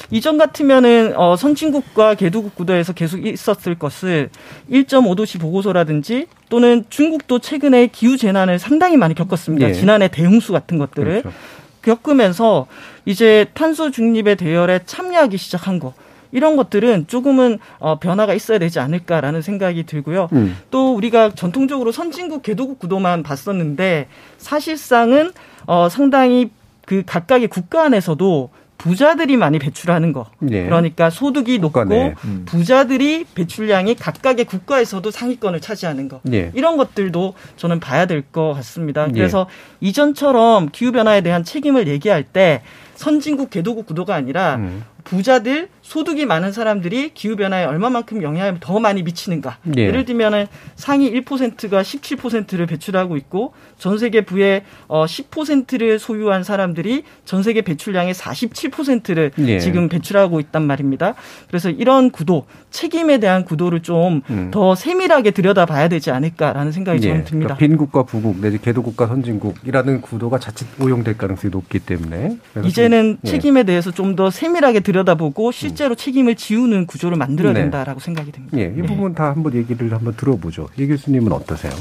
S12: 이전 같으면은 어 선진국과 개도국 구도에서 계속 있었을 것을 1.5도시 보고서라든지 또는 중국도 최근에 기후 재난을 상당히 많이 겪었습니다. 네. 지난해 대홍수 같은 것들을 그렇죠. 겪으면서 이제 탄소 중립의 대열에 참여하기 시작한 거. 이런 것들은 조금은 어, 변화가 있어야 되지 않을까라는 생각이 들고요. 음. 또 우리가 전통적으로 선진국 개도국 구도만 봤었는데 사실상은 어, 상당히 그 각각의 국가 안에서도 부자들이 많이 배출하는 거. 네. 그러니까 소득이 높고 음. 부자들이 배출량이 각각의 국가에서도 상위권을 차지하는 거. 네. 이런 것들도 저는 봐야 될 것 같습니다. 네. 그래서 이전처럼 기후 변화에 대한 책임을 얘기할 때 선진국 개도국 구도가 아니라 음. 부자들 소득이 많은 사람들이 기후 변화에 얼마만큼 영향을 더 많이 미치는가? 예. 예를 들면은 상위 1%가 17%를 배출하고 있고 전 세계 부의 어 10%를 소유한 사람들이 전 세계 배출량의 47%를 예. 지금 배출하고 있단 말입니다. 그래서 이런 구도, 책임에 대한 구도를 좀더 음. 세밀하게 들여다봐야 되지 않을까라는 생각이 예. 저는 듭니다.
S7: 그러니까 빈국가 부국 내지 개도국가 선진국이라는 구도가 자칫 오용될 가능성이 높기 때문에
S12: 이제는 좀, 예. 책임에 대해서 좀 더 세밀하게 들여다보고 실 실제로 책임을 지우는 구조를 만들어야 네. 된다라고 생각이 듭니다.
S7: 예, 이 네. 부분 다 한번 얘기를 한번 들어보죠. 이 교수님은 어떠세요?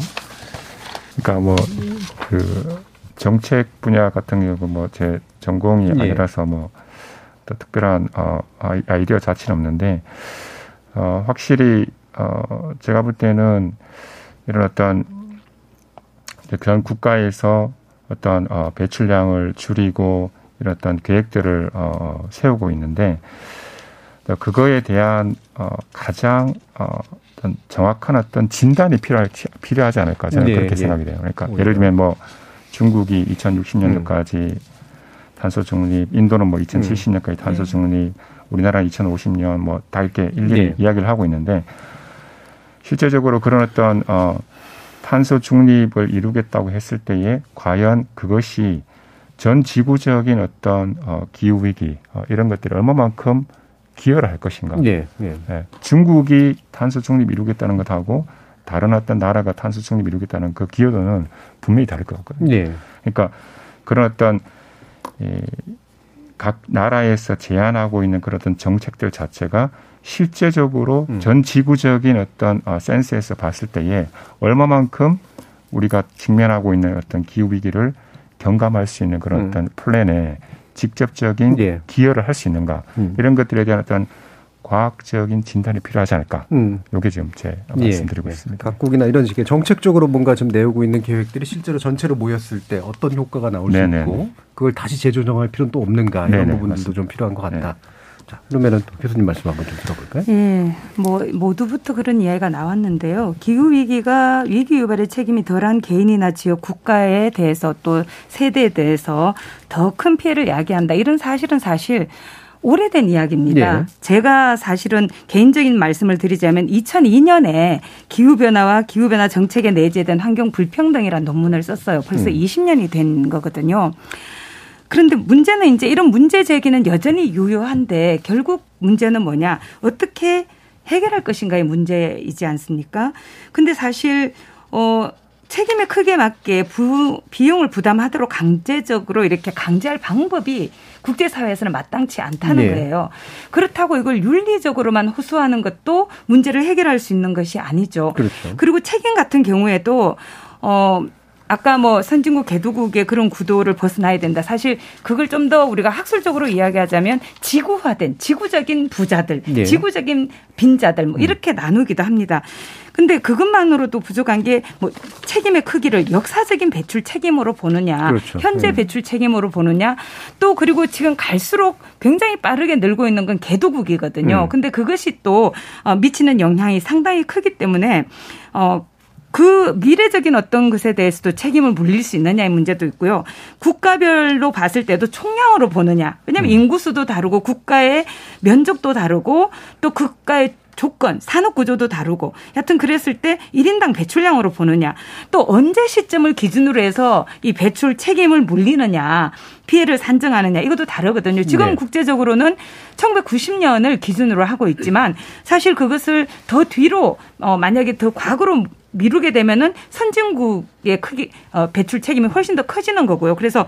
S11: 그러니까 뭐 그 정책 분야 같은 경우 뭐 제 전공이 예. 아니라서 뭐 특별한 어 아이디어 자체는 없는데 어 확실히 어 제가 볼 때는 이런 어떤 그런 국가에서 어떤 어 배출량을 줄이고 이런 어떤 계획들을 어 세우고 있는데 그거에 대한 어, 가장 어, 어떤 정확한 어떤 진단이 필요하, 필요하지 않을까 저는 네, 그렇게 네. 생각이 돼요. 그러니까 오히려. 예를 들면 뭐 중국이 2060년도까지 음. 탄소 중립, 인도는 뭐 2070년까지 음. 탄소 중립, 우리나라 2050년 뭐 다 이렇게 일일이 네. 이야기를 하고 있는데 실제적으로 그런 어떤 어 탄소 중립을 이루겠다고 했을 때에 과연 그것이 전 지구적인 어떤 어 기후 위기 어 이런 것들이 얼마만큼 기여를 할 것인가. 예, 예. 예. 중국이 탄소 중립 이루겠다는 것하고 다른 어떤 나라가 탄소 중립 이루겠다는 그 기여도는 분명히 다를 것 같거든요. 예. 그러니까 그런 어떤 이, 각 나라에서 제안하고 있는 그런 어떤 정책들 자체가 실제적으로 음. 전 지구적인 어떤 어, 센스에서 봤을 때에 얼마만큼 우리가 직면하고 있는 어떤 기후 위기를 경감할 수 있는 그런 음. 어떤 플랜에 직접적인 예. 기여를 할 수 있는가 음. 이런 것들에 대한 어떤 과학적인 진단이 필요하지 않을까. 음. 이게 지금 제 예. 말씀드리고 예. 있습니다.
S7: 각국이나 이런 식의 정책적으로 뭔가 좀 내오고 있는 계획들이 실제로 전체로 모였을 때 어떤 효과가 나올 네네. 수 있고 그걸 다시 재조정할 필요는 또 없는가 이런 네네. 부분들도 맞습니다. 좀 필요한 것 같다. 네. 자, 그러면은 또 교수님 말씀 한번 좀 들어볼까요?
S10: 예, 뭐 모두부터 그런 이야기가 나왔는데요. 기후 위기가 위기 유발의 책임이 덜한 개인이나 지역 국가에 대해서 또 세대에 대해서 더 큰 피해를 야기한다. 이런 사실은 사실 오래된 이야기입니다.
S13: 네.
S10: 제가 사실은 개인적인 말씀을 드리자면 2002년에 기후변화와 기후변화 정책에 내재된 환경 불평등이라는 논문을 썼어요. 벌써
S13: 음.
S10: 20년이 된 거거든요. 그런데 문제는 이제 이런 문제 제기는 여전히 유효한데 결국 문제는 뭐냐. 어떻게 해결할 것인가의 문제이지 않습니까? 근데 사실, 어, 책임의 크기에 맞게 부, 비용을 부담하도록 강제적으로 이렇게 강제할 방법이 국제사회에서는 마땅치 않다는
S13: 네.
S10: 거예요. 그렇다고 이걸 윤리적으로만 호소하는 것도 문제를 해결할 수 있는 것이 아니죠.
S7: 그렇죠.
S10: 그리고 책임 같은 경우에도 어 아까 뭐 선진국 개도국의 그런 구도를 벗어나야 된다. 사실 그걸 좀 더 우리가 학술적으로 이야기하자면 지구화된 지구적인 부자들,
S13: 네.
S10: 지구적인 빈자들 뭐 이렇게 나누기도 합니다. 근데 그것만으로도 부족한 게 뭐 책임의 크기를 역사적인 배출 책임으로 보느냐,
S13: 그렇죠.
S10: 현재
S13: 네.
S10: 배출 책임으로 보느냐, 또 그리고 지금 갈수록 굉장히 빠르게 늘고 있는 건 개도국이거든요.
S13: 음.
S10: 근데 그것이 또 어, 미치는 영향이 상당히 크기 때문에 어. 그 미래적인 어떤 것에 대해서도 책임을 물릴 수 있느냐의 문제도 있고요. 국가별로 봤을 때도 총량으로 보느냐. 왜냐하면 인구수도 다르고 국가의 면적도 다르고 또 국가의 조건, 산업 구조도 다르고 여하튼 그랬을 때 1인당 배출량으로 보느냐. 또 언제 시점을 기준으로 해서 이 배출 책임을 물리느냐. 피해를 산정하느냐. 이것도 다르거든요. 지금
S13: 네.
S10: 국제적으로는 1990년을 기준으로 하고 있지만 사실 그것을 더 뒤로 어 만약에 더 과거로 미루게 되면은 선진국의 크기 어 배출 책임이 훨씬 더 커지는 거고요. 그래서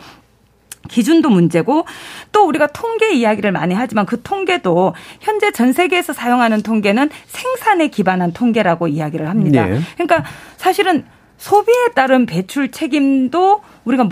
S10: 기준도 문제고 또 우리가 통계 이야기를 많이 하지만 그 통계도 현재 전 세계에서 사용하는 통계는 생산에 기반한 통계라고 이야기를 합니다.
S13: 네.
S10: 그러니까 사실은 소비에 따른 배출 책임도 우리가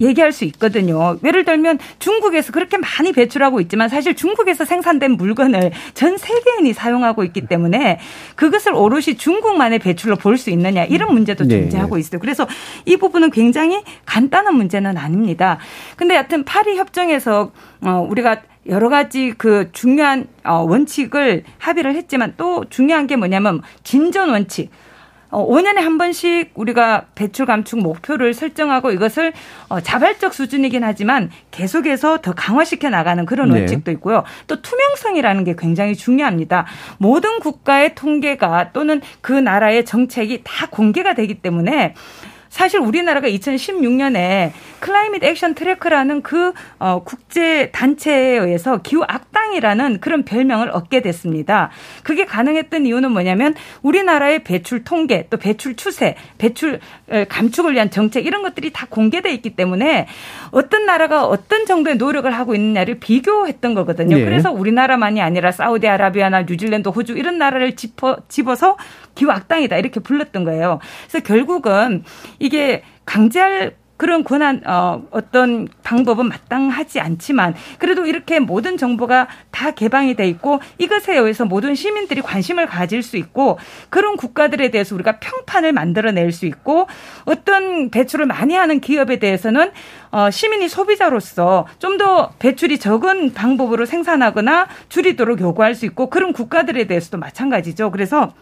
S10: 얘기할 수 있거든요. 예를 들면 중국에서 그렇게 많이 배출하고 있지만 사실 중국에서 생산된 물건을 전 세계인이 사용하고 있기 때문에 그것을 오롯이 중국만의 배출로 볼 수 있느냐 이런 문제도
S13: 네.
S10: 존재하고 있어요. 그래서 이 부분은 굉장히 간단한 문제는 아닙니다. 근데 여하튼 파리 협정에서 어 우리가 여러 가지 그 중요한 어 원칙을 합의를 했지만 또 중요한 게 뭐냐면 진전 원칙. 어, 5년에 한 번씩 우리가 배출 감축 목표를 설정하고 이것을 어, 자발적 수준이긴 하지만 계속해서 더 강화시켜 나가는 그런
S13: 네.
S10: 원칙도 있고요. 또 투명성이라는 게 굉장히 중요합니다. 모든 국가의 통계가 또는 그 나라의 정책이 다 공개가 되기 때문에 사실 우리나라가 2016년에 Climate Action Tracker라는 그 어, 국제 단체에 의해서 기후 악당이라는 그런 별명을 얻게 됐습니다. 그게 가능했던 이유는 뭐냐면 우리나라의 배출 통계 또 배출 추세, 배출 에, 감축을 위한 정책 이런 것들이 다 공개돼 있기 때문에 어떤 나라가 어떤 정도의 노력을 하고 있느냐를 비교했던 거거든요.
S13: 네.
S10: 그래서 우리나라만이 아니라 사우디아라비아나 뉴질랜드, 호주 이런 나라를 짚어 집어서 기후 악당이다 이렇게 불렀던 거예요. 그래서 결국은 이게 강제할 그런 권한 어 어떤 방법은 마땅하지 않지만 그래도 이렇게 모든 정보가 다 개방이 돼 있고 이것에 의해서 모든 시민들이 관심을 가질 수 있고 그런 국가들에 대해서 우리가 평판을 만들어낼 수 있고 어떤 배출을 많이 하는 기업에 대해서는 어 시민이 소비자로서 좀 더 배출이 적은 방법으로 생산하거나 줄이도록 요구할 수 있고 그런 국가들에 대해서도 마찬가지죠. 그래서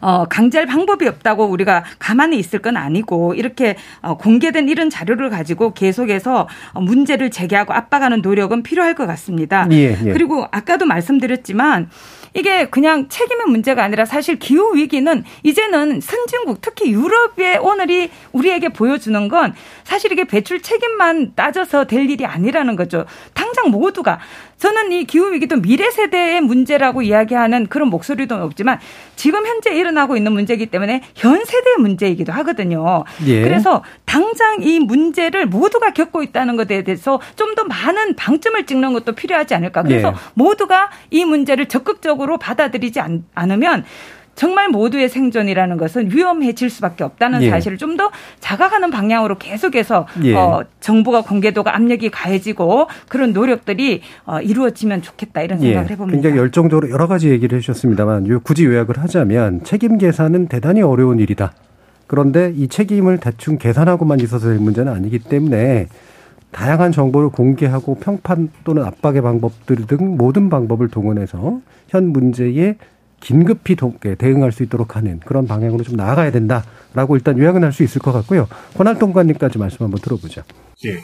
S10: 어, 강제할 방법이 없다고 우리가 가만히 있을 건 아니고 이렇게 어, 공개된 이런 자료를 가지고 계속해서 어, 문제를 제기하고 압박하는 노력은 필요할 것 같습니다.
S7: 예, 예.
S10: 그리고 아까도 말씀드렸지만 이게 그냥 책임의 문제가 아니라 사실 기후 위기는 이제는 선진국 특히 유럽의 오늘이 우리에게 보여주는 건 사실 이게 배출 책임만 따져서 될 일이 아니라는 거죠. 당장 모두가 저는 이 기후 위기도 미래 세대의 문제라고 이야기하는 그런 목소리도 없지만 지금 현재 일어나고 있는 문제이기 때문에 현 세대의 문제이기도 하거든요.
S13: 예.
S10: 그래서 당장 이 문제를 모두가 겪고 있다는 것에 대해서 좀 더 많은 방점을 찍는 것도 필요하지 않을까. 그래서
S13: 예.
S10: 모두가 이 문제를 적극적으로 받아들이지 않, 않으면 정말 모두의 생존이라는 것은 위험해질 수밖에 없다는
S7: 예.
S10: 사실을 좀 더 자각하는 방향으로 계속해서
S7: 예.
S10: 어, 정보가 공개도가 압력이 가해지고 그런 노력들이 어, 이루어지면 좋겠다 이런 생각을 해봅니다.
S7: 예, 굉장히 열정적으로 여러 가지 얘기를 해주셨습니다만 요- 굳이 요약을 하자면 책임 계산은 대단히 어려운 일이다. 그런데 이 책임을 대충 계산하고만 있어서 될 문제는 아니기 때문에 다양한 정보를 공개하고 평판 또는 압박의 방법들 등 모든 방법을 동원해서 현 문제에 긴급히 대응할 수 있도록 하는 그런 방향으로 좀 나아가야 된다라고 일단 요약은 할 수 있을 것 같고요. 권한 통 관님까지 말씀 한번 들어보죠.
S9: 예.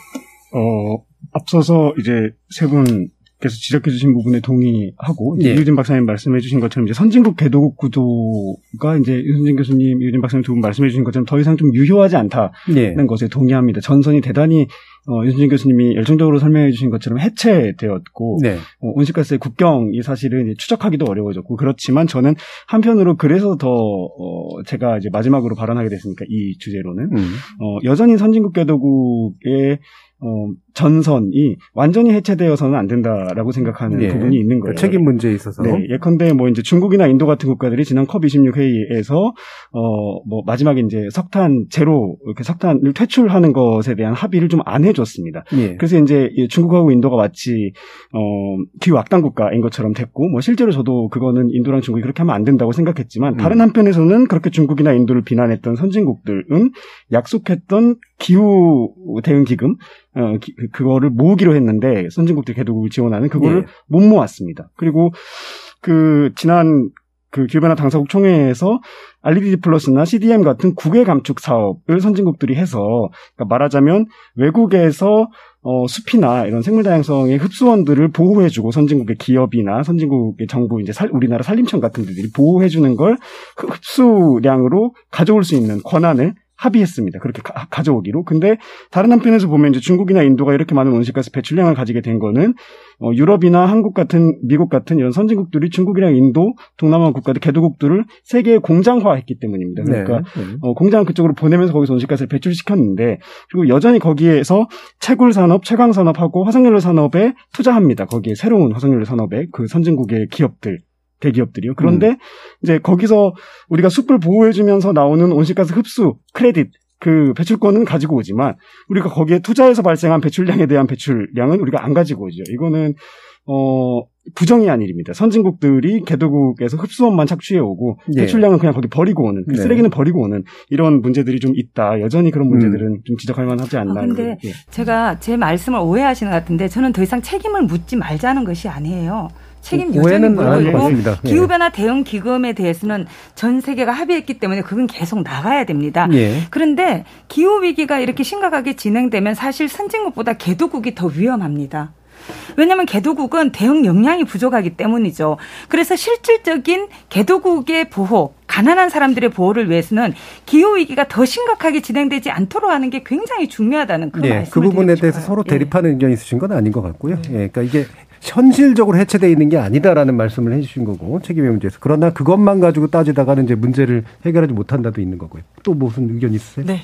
S9: 어, 앞서서 이제 세 분 께서 지적해 주신 부분에 동의하고 예. 유진 박사님 말씀해 주신 것처럼 이제 선진국 개도국 구도가 이제 윤선진 교수님, 유진 박사님 두 분 말씀해 주신 것처럼 더 이상 좀 유효하지 않다는 예. 것에 동의합니다. 전선이 대단히 어, 윤순진 교수님이 열정적으로 설명해 주신 것처럼 해체되었고 네. 어, 온실가스의 국경이 사실은 추적하기도 어려워졌고 그렇지만 저는 한편으로 그래서 더 어, 제가 이제 마지막으로 발언하게 됐으니까 이 주제로는 음. 어, 여전히 선진국 개도국의 어, 전선이 완전히 해체되어서는 안 된다라고 생각하는 예. 부분이 있는 거예요.
S7: 책임 문제에 있어서.
S9: 네. 예컨대 뭐 이제 중국이나 인도 같은 국가들이 지난 컵26 회의에서 어, 뭐 마지막에 이제 석탄 제로 이렇게 석탄을 퇴출하는 것에 대한 합의를 좀 안 해줬습니다. 예. 그래서 이제 중국하고 인도가 마치 어, 기후 악당 국가인 것처럼 됐고 뭐 실제로 저도 그거는 인도랑 중국이 그렇게 하면 안 된다고 생각했지만 다른 음. 한편에서는 그렇게 중국이나 인도를 비난했던 선진국들은 약속했던 기후 대응 기금 어, 기, 그거를 모으기로 했는데 선진국들 개도국을 지원하는 그거를 네. 못 모았습니다. 그리고 그 지난 그 기후변화 당사국 총회에서 RDD 플러스나 CDM 같은 국외 감축 사업을 선진국들이 해서 그러니까 말하자면 외국에서 어, 숲이나 이런 생물 다양성의 흡수원들을 보호해주고 선진국의 기업이나 선진국의 정부 이제 살, 우리나라 산림청 같은 데들이 보호해주는 걸 흡수량으로 가져올 수 있는 권한을 합의했습니다. 그렇게 가, 져오기로 근데 다른 한편에서 보면 이제 중국이나 인도가 이렇게 많은 온실가스 배출량을 가지게 된 거는 어, 유럽이나 한국 같은 미국 같은 이런 선진국들이 중국이랑 인도, 동남아 국가들 개도국들을 세계에 공장화했기 때문입니다. 그러니까 네. 네. 어, 공장 그쪽으로 보내면서 거기서 온실가스를 배출시켰는데 그리고 여전히 거기에서 채굴 산업, 채광 산업하고 화석연료 산업에 투자합니다. 거기에 새로운 화석연료 산업에 그 선진국의 기업들 대기업들이요. 그런데 음. 이제 거기서 우리가 숲을 보호해주면서 나오는 온실가스 흡수 크레딧 그 배출권은 가지고 오지만 우리가 거기에 투자해서 발생한 배출량에 대한 배출량은 우리가 안 가지고 오죠. 이거는 어 부정의한 일입니다. 선진국들이 개도국에서 흡수원만 착취해 오고 예. 배출량은 그냥 거기 버리고 오는 그 네. 쓰레기는 버리고 오는 이런 문제들이 좀 있다. 여전히 그런 문제들은 음. 좀 지적할 만하지 않나.
S10: 아, 근데 예. 제가 제 말씀을 오해하시는 것 같은데 저는 더 이상 책임을 묻지 말자는 것이 아니에요. 책임 여전히 물고 있고 기후 변화 대응 기금에 대해서는 전 세계가 합의했기 때문에 그건 계속 나가야 됩니다. 예. 그런데 기후 위기가 이렇게 심각하게 진행되면 사실 선진국보다 개도국이 더 위험합니다. 왜냐하면 개도국은 대응 역량이 부족하기 때문이죠. 그래서 실질적인 개도국의 보호, 가난한 사람들의 보호를 위해서는 기후 위기가 더 심각하게 진행되지 않도록 하는 게 굉장히 중요하다는 그 예, 말씀을
S7: 그 부분에 대해서. 서로 대립하는 예. 의견이 있으신 건 아닌 것 같고요. 예, 그러니까 이게 현실적으로 해체되어 있는 게 아니다라는 말씀을 해주신 거고 책임의 문제에서 그러나 그것만 가지고 따지다가는 이제 문제를 해결하지 못한다도 있는 거고요. 또 무슨 의견 있으세요?
S12: 네,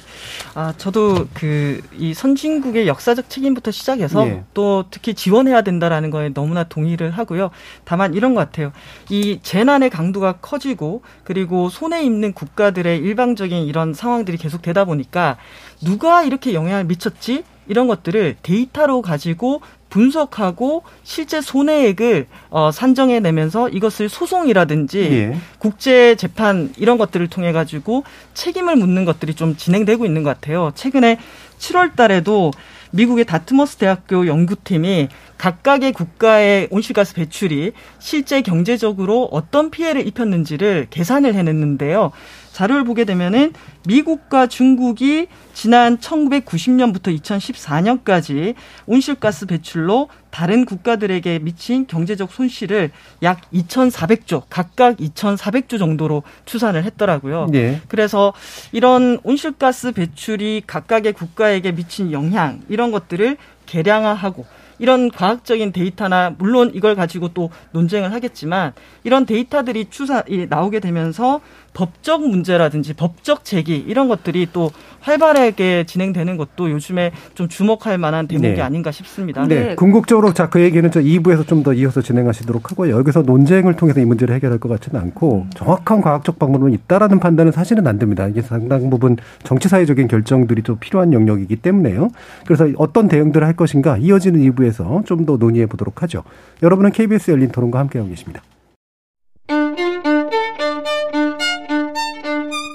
S12: 아 저도 그 이 선진국의 역사적 책임부터 시작해서 네. 또 특히 지원해야 된다라는 거에 너무나 동의를 하고요. 다만 이런 것 같아요. 이 재난의 강도가 커지고 그리고 손해 입는 국가들의 일방적인 이런 상황들이 계속 되다 보니까 누가 이렇게 영향을 미쳤지? 이런 것들을 데이터로 가지고 분석하고 실제 손해액을 어, 산정해 내면서 이것을 소송이라든지 예. 국제 재판 이런 것들을 통해 가지고 책임을 묻는 것들이 좀 진행되고 있는 것 같아요. 최근에 7월 달에도 미국의 다트머스 대학교 연구팀이 각각의 국가의 온실가스 배출이 실제 경제적으로 어떤 피해를 입혔는지를 계산을 해냈는데요. 자료를 보게 되면은 미국과 중국이 지난 1990년부터 2014년까지 온실가스 배출로 다른 국가들에게 미친 경제적 손실을 약 2,400조, 각각 2,400조 정도로 추산을 했더라고요. 네. 그래서 이런 온실가스 배출이 각각의 국가에게 미친 영향, 이런 것들을 계량화하고 이런 과학적인 데이터나 물론 이걸 가지고 또 논쟁을 하겠지만 이런 데이터들이 추사 나오게 되면서 법적 문제라든지 법적 제기 이런 것들이 또 활발하게 진행되는 것도 요즘에 좀 주목할 만한 대목이 네. 아닌가 싶습니다.
S7: 네. 네. 궁극적으로 자 그 얘기는 저 2부에서 좀 더 이어서 진행하시도록 하고요. 여기서 논쟁을 통해서 이 문제를 해결할 것 같지는 않고 정확한 과학적 방법은 있다라는 판단은 사실은 안 됩니다. 이게 상당 부분 정치 사회적인 결정들이 또 필요한 영역이기 때문에요. 그래서 어떤 대응들을 할 것인가 이어지는 2부에서 좀 더 논의해 보도록 하죠. 여러분은 KBS 열린 토론과 함께하고 계십니다.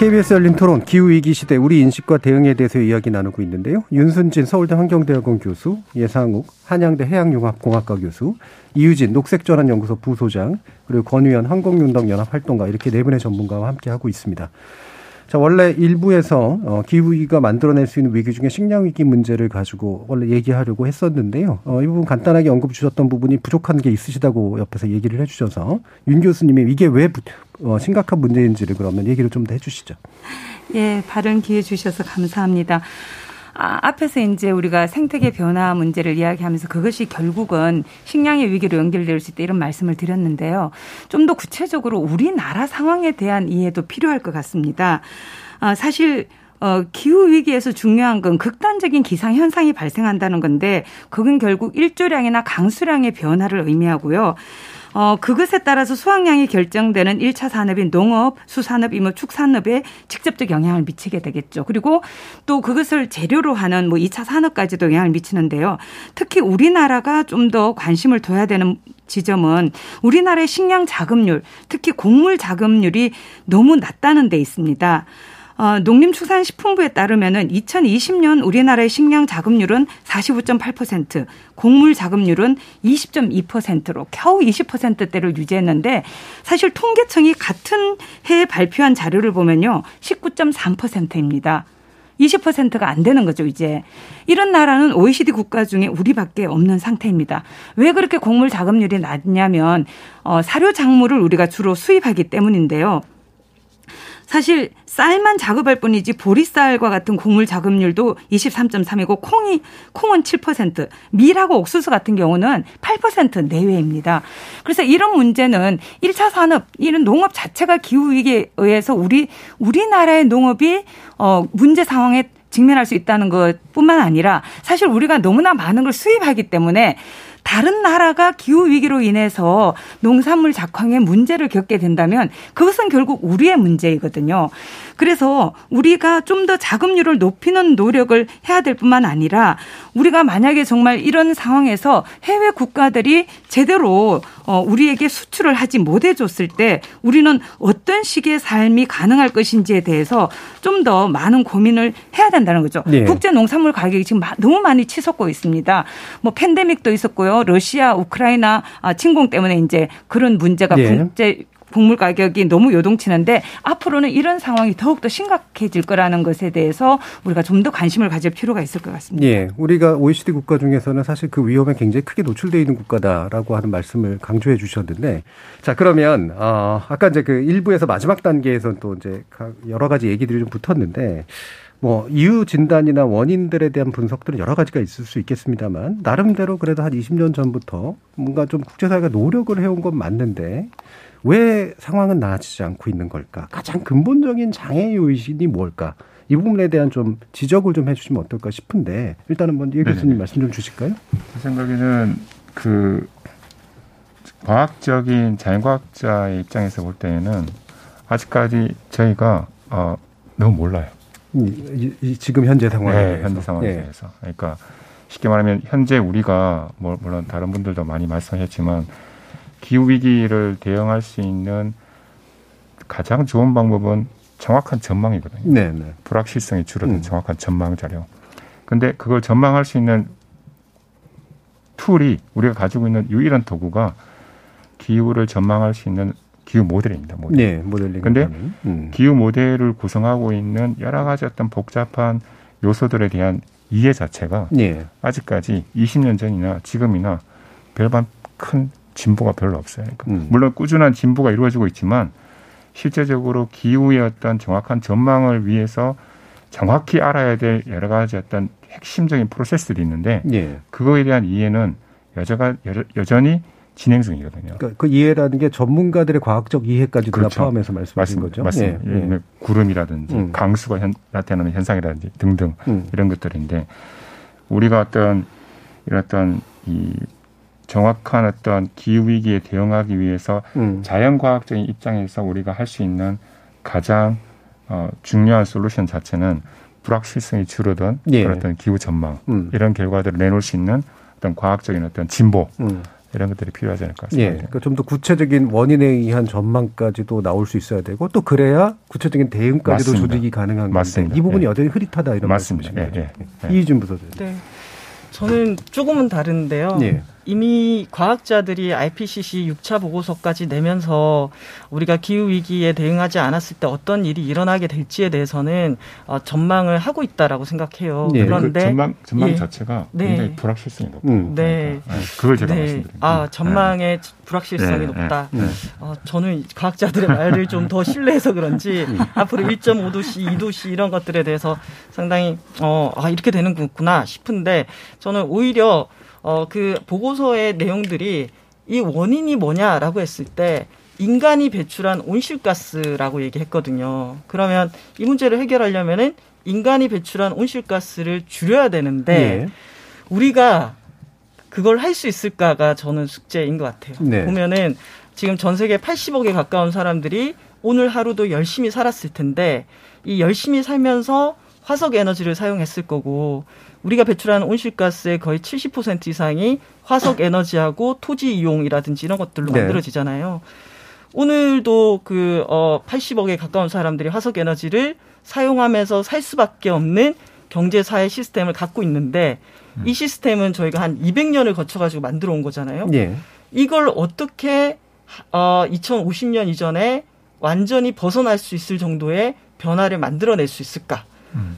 S7: KBS 열린 토론 기후위기 시대 우리 인식과 대응에 대해서 이야기 나누고 있는데요. 윤순진 서울대 환경대학원 교수, 예상욱 한양대 해양융합공학과 교수, 이유진 녹색전환연구소 부소장, 그리고 권위현 항공운동연합 활동가 이렇게 네 분의 전문가와 함께 하고 있습니다. 자, 원래 일부에서 어, 기후위기가 만들어낼 수 있는 위기 중에 식량위기 문제를 가지고 원래 얘기하려고 했었는데요. 어, 이 부분 간단하게 언급 주셨던 부분이 부족한 게 있으시다고 옆에서 얘기를 해주셔서 윤 교수님이 이게 왜 부, 어, 심각한 문제인지를 그러면 얘기를 좀 더 해주시죠.
S10: 예, 발언 기회 주셔서 감사합니다. 아, 앞에서 이제 우리가 생태계 변화 문제를 이야기하면서 그것이 결국은 식량의 위기로 연결될 수 있다 이런 말씀을 드렸는데요. 좀 더 구체적으로 우리나라 상황에 대한 이해도 필요할 것 같습니다. 아, 사실 어, 기후 위기에서 중요한 건 극단적인 기상 현상이 발생한다는 건데 그건 결국 일조량이나 강수량의 변화를 의미하고요. 어, 그것에 따라서 수확량이 결정되는 1차 산업인 농업, 수산업, 임업, 축산업에 직접적 영향을 미치게 되겠죠. 그리고 또 그것을 재료로 하는 뭐 2차 산업까지도 영향을 미치는데요. 특히 우리나라가 좀 더 관심을 둬야 되는 지점은 우리나라의 식량 자급률, 특히 곡물 자급률이 너무 낮다는 데 있습니다. 어, 농림축산식품부에 따르면은 2020년 우리나라의 식량 자급률은 45.8%, 곡물 자급률은 20.2%로 겨우 20%대를 유지했는데 사실 통계청이 같은 해에 발표한 자료를 보면요. 19.3%입니다. 20%가 안 되는 거죠, 이제. 이런 나라는 OECD 국가 중에 우리밖에 없는 상태입니다. 왜 그렇게 곡물 자급률이 낮냐면, 어, 사료 작물을 우리가 주로 수입하기 때문인데요. 사실 쌀만 작업할 뿐이지 보리쌀과 같은 곡물 작업률도 23.3이고 콩이 콩은 7%, 밀하고 옥수수 같은 경우는 8% 내외입니다. 그래서 이런 문제는 1차 산업 이런 농업 자체가 기후 위기에 의해서 우리 우리나라의 농업이 어 문제 상황에 직면할 수 있다는 것뿐만 아니라 사실 우리가 너무나 많은 걸 수입하기 때문에 다른 나라가 기후 위기로 인해서 농산물 작황에 문제를 겪게 된다면 그것은 결국 우리의 문제이거든요. 그래서 우리가 좀 더 자급률을 높이는 노력을 해야 될 뿐만 아니라 우리가 만약에 정말 이런 상황에서 해외 국가들이 제대로 어, 우리에게 수출을 하지 못해줬을 때 우리는 어떤 식의 삶이 가능할 것인지에 대해서 좀 더 많은 고민을 해야 된다는 거죠. 네. 국제 농산물 가격이 지금 너무 많이 치솟고 있습니다. 뭐 팬데믹도 있었고요. 러시아, 우크라이나 아, 침공 때문에 이제 그런 문제가 네. 국제 곡물 가격이 너무 요동치는데 앞으로는 이런 상황이 더욱더 심각해질 거라는 것에 대해서 우리가 좀 더 관심을 가질 필요가 있을 것 같습니다.
S7: 예. 우리가 OECD 국가 중에서는 사실 그 위험에 굉장히 크게 노출되어 있는 국가다라고 하는 말씀을 강조해 주셨는데 자, 그러면 어 아까 이제 그 일부에서 마지막 단계에서 또 이제 여러 가지 얘기들이 좀 붙었는데 뭐 이유 진단이나 원인들에 대한 분석들은 여러 가지가 있을 수 있겠습니다만 나름대로 그래도 한 20년 전부터 뭔가 좀 국제사회가 노력을 해온 건 맞는데 왜 상황은 나아지지 않고 있는 걸까? 가장 근본적인 장애 요인이 뭘까? 이 부분에 대한 좀 지적을 좀 해주시면 어떨까 싶은데 일단은 먼저 이 교수님 말씀 좀 주실까요?
S11: 제 생각에는 그 과학적인 자연과학자의 입장에서 볼 때에는 아직까지 저희가 어, 너무 몰라요.
S7: 이, 이, 지금 현재 상황에 네,
S11: 대해서. 현재 상황에 네. 대해서. 그러니까 쉽게 말하면 현재 우리가 뭐 물론 다른 분들도 많이 말씀하셨지만 기후 위기를 대응할 수 있는 가장 좋은 방법은 정확한 전망이거든요. 네, 네. 불확실성이 줄어든 음. 정확한 전망 자료. 근데 그걸 전망할 수 있는 툴이 우리가 가지고 있는 유일한 도구가 기후를 전망할 수 있는 기후 모델입니다. 모델. 네, 모델링. 근데 음. 기후 모델을 구성하고 있는 여러 가지 어떤 복잡한 요소들에 대한 이해 자체가 네. 아직까지 20년 전이나 지금이나 별반 큰 진보가 별로 없어요. 그러니까 음. 물론 꾸준한 진보가 이루어지고 있지만 실제적으로 기후의 어떤 정확한 전망을 위해서 정확히 알아야 될 여러 가지 어떤 핵심적인 프로세스들이 있는데 예. 그거에 대한 이해는 여전가 여전히 진행 중이거든요.
S7: 그러니까 그 이해라는 게 전문가들의 과학적 이해까지도
S11: 그렇죠.
S7: 다 포함해서 말씀하신 거죠.
S11: 맞습니다.
S7: 예,
S11: 예. 구름이라든지
S7: 음.
S11: 강수가 현, 나타나는 현상이라든지 등등
S7: 음.
S11: 이런 것들인데 우리가 어떤 이런 어떤 이 정확한 어떤 기후 위기에 대응하기 위해서
S7: 음.
S11: 자연과학적인 입장에서 우리가 할 수 있는 가장 어, 중요한 솔루션 자체는 불확실성이 줄어든
S7: 예.
S11: 그런 어떤 기후 전망
S7: 음.
S11: 이런 결과들을 내놓을 수 있는 어떤 과학적인 어떤 진보
S7: 음.
S11: 이런 것들이 필요하지 않을까
S7: 예,
S11: 싶습니다.
S7: 그러니까 좀 더 구체적인 원인에 의한 전망까지도 나올 수 있어야 되고 또 그래야 구체적인 대응까지도
S11: 맞습니다.
S7: 조직이 가능한
S11: 맞습니다.
S7: 건데 이 부분이
S11: 예.
S7: 여전히 흐릿하다 이런
S11: 맞습니다.
S7: 말씀이신
S11: 예. 예, 예.
S7: 이희준 부서장님.
S12: 네. 저는 조금은 다른데요.
S7: 예.
S12: 이미 과학자들이 IPCC 6차 보고서까지 내면서 우리가 기후 위기에 대응하지 않았을 때 어떤 일이 일어나게 될지에 대해서는 어, 전망을 하고 있다라고 생각해요.
S11: 예.
S12: 그런데
S11: 그 전망 전망
S12: 예.
S11: 자체가
S12: 네.
S11: 굉장히 불확실성이 높아요.
S7: 음.
S12: 네.
S11: 네, 그걸 제가
S12: 네.
S11: 말씀드립니다.
S12: 아, 전망의 불확실성이
S11: 네,
S12: 높다.
S11: 네, 네.
S12: 어, 저는 과학자들의 말을 좀 더 신뢰해서 그런지 앞으로 1.5도씨, 2도씨 이런 것들에 대해서 상당히 어, 아, 이렇게 되는구나 싶은데 저는 오히려 어, 그 보고서의 내용들이 이 원인이 뭐냐라고 했을 때 인간이 배출한 온실가스라고 얘기했거든요. 그러면 이 문제를 해결하려면은 인간이 배출한 온실가스를 줄여야 되는데
S7: 예.
S12: 우리가 그걸 할 수 있을까가 저는 숙제인 것 같아요.
S7: 네.
S12: 보면은 지금 전 세계 80억에 가까운 사람들이 오늘 하루도 열심히 살았을 텐데 이 열심히 살면서 화석 에너지를 사용했을 거고 우리가 배출하는 온실가스의 거의 70% 이상이 화석 에너지하고 토지 이용이라든지 이런 것들로
S7: 네.
S12: 만들어지잖아요. 오늘도 그, 어, 80억에 가까운 사람들이 화석 에너지를 사용하면서 살 수밖에 없는 경제 사회 시스템을 갖고 있는데 이 시스템은 저희가 한 200년을 거쳐가지고 만들어 온 거잖아요.
S7: 예.
S12: 이걸 어떻게 어, 2050년 이전에 완전히 벗어날 수 있을 정도의 변화를 만들어낼 수 있을까?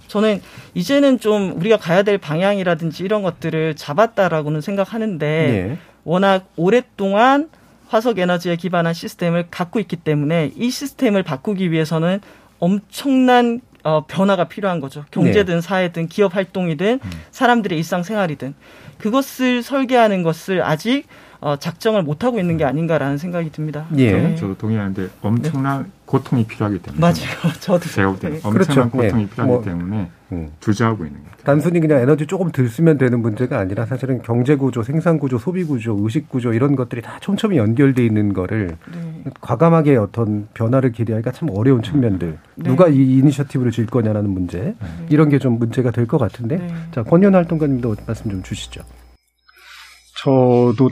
S12: 저는 이제는 좀 우리가 가야 될 방향이라든지 이런 것들을 잡았다라고는 생각하는데
S7: 예.
S12: 워낙 오랫동안 화석 에너지에 기반한 시스템을 갖고 있기 때문에 이 시스템을 바꾸기 위해서는 엄청난 어, 변화가 필요한 거죠. 경제든 사회든 기업 활동이든 사람들의 일상생활이든 그것을 설계하는 것을 아직 어, 작정을 못 하고 있는 게 아닌가라는 생각이 듭니다.
S7: 예.
S12: 네.
S11: 저도 동의하는데 엄청난 고통이 필요하기 때문에
S12: 맞아요. 저도
S11: 제가 볼 때는
S12: 네.
S11: 엄청난
S7: 그렇죠.
S11: 고통이
S7: 네.
S11: 필요하기
S7: 뭐,
S11: 때문에
S7: 음.
S11: 주저하고 있는 거예요.
S7: 단순히 그냥 에너지 조금 들 쓰면 되는 문제가 아니라 사실은 경제 구조, 생산 구조, 소비 구조, 의식 구조 이런 것들이 다 촘촘히 연결돼 있는 거를
S12: 네.
S7: 과감하게 어떤 변화를 기대하기가 참 어려운 측면들.
S12: 네.
S7: 누가 이 이니셔티브를 질 거냐라는 문제. 이런 게 좀 문제가 될 것 같은데.
S12: 네.
S7: 자, 권현 활동가님도 말씀 좀 주시죠.
S9: 저도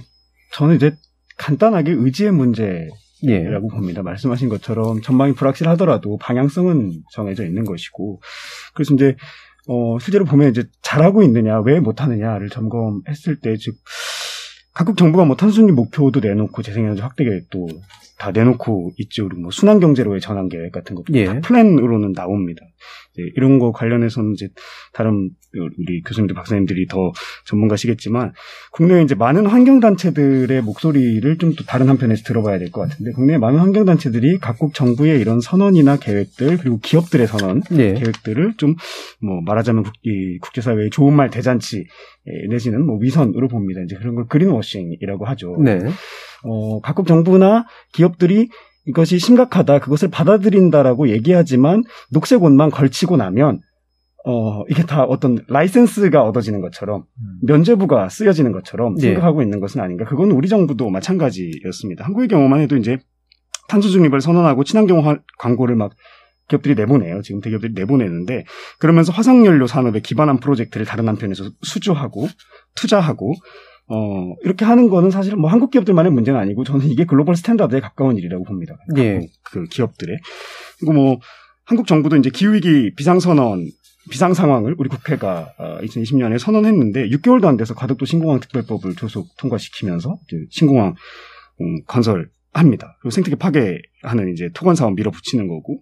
S9: 저는 이제 간단하게 의지의 문제 라고
S7: 예.
S9: 봅니다. 말씀하신 것처럼 전망이 불확실하더라도 방향성은 정해져 있는 것이고 그래서 이제 어 실제로 보면 이제 잘하고 있느냐 왜 못하느냐를 점검했을 때 즉 각국 정부가 뭐 탄소중립 목표도 내놓고 재생에너지 확대 계획도 다 내놓고 있죠. 뭐 순환 경제로의 전환 계획 같은 것도
S7: 예.
S9: 다 플랜으로는 나옵니다. 예, 이런 거 관련해서는 이제 다른 우리 교수님들 박사님들이 더 전문가시겠지만 국내에 이제 많은 환경 단체들의 목소리를 좀 또 다른 한편에서 들어봐야 될 것 같은데 국내에 많은 환경 단체들이 각국 정부의 이런 선언이나 계획들 그리고 기업들의 선언
S7: 예.
S9: 계획들을 좀 뭐 말하자면 국, 이 국제사회의 좋은 말 대잔치 예, 내지는 뭐 위선으로 봅니다. 이제 그런 걸 그린워싱이라고 하죠.
S7: 네.
S9: 어, 각국 정부나 기업들이 이것이 심각하다, 그것을 받아들인다라고 얘기하지만 녹색 옷만 걸치고 나면 어, 이게 다 어떤 라이센스가 얻어지는 것처럼 면제부가 쓰여지는 것처럼
S7: 예.
S9: 생각하고 있는 것은 아닌가. 그건 우리 정부도 마찬가지였습니다. 한국의 경우만 해도 이제 탄소 중립을 선언하고 친환경 화- 광고를 막 기업들이 내보내요. 지금 대기업들이 내보내는데 그러면서 화석연료 산업에 기반한 프로젝트를 다른 한편에서 수주하고 투자하고 어 이렇게 하는 거는 사실 뭐 한국 기업들만의 문제는 아니고 저는 이게 global standard에 가까운 일이라고 봅니다.
S7: 예.
S9: 그 기업들의 그리고 뭐 한국 정부도 이제 기후위기 비상선언 비상 상황을 우리 국회가 2020년에 선언했는데 6개월도 안 돼서 가덕도 신공항 특별법을 조속 통과시키면서 이제 신공항 음, 건설합니다. 그리고 생태계 파괴하는 이제 토건 사업 밀어붙이는 거고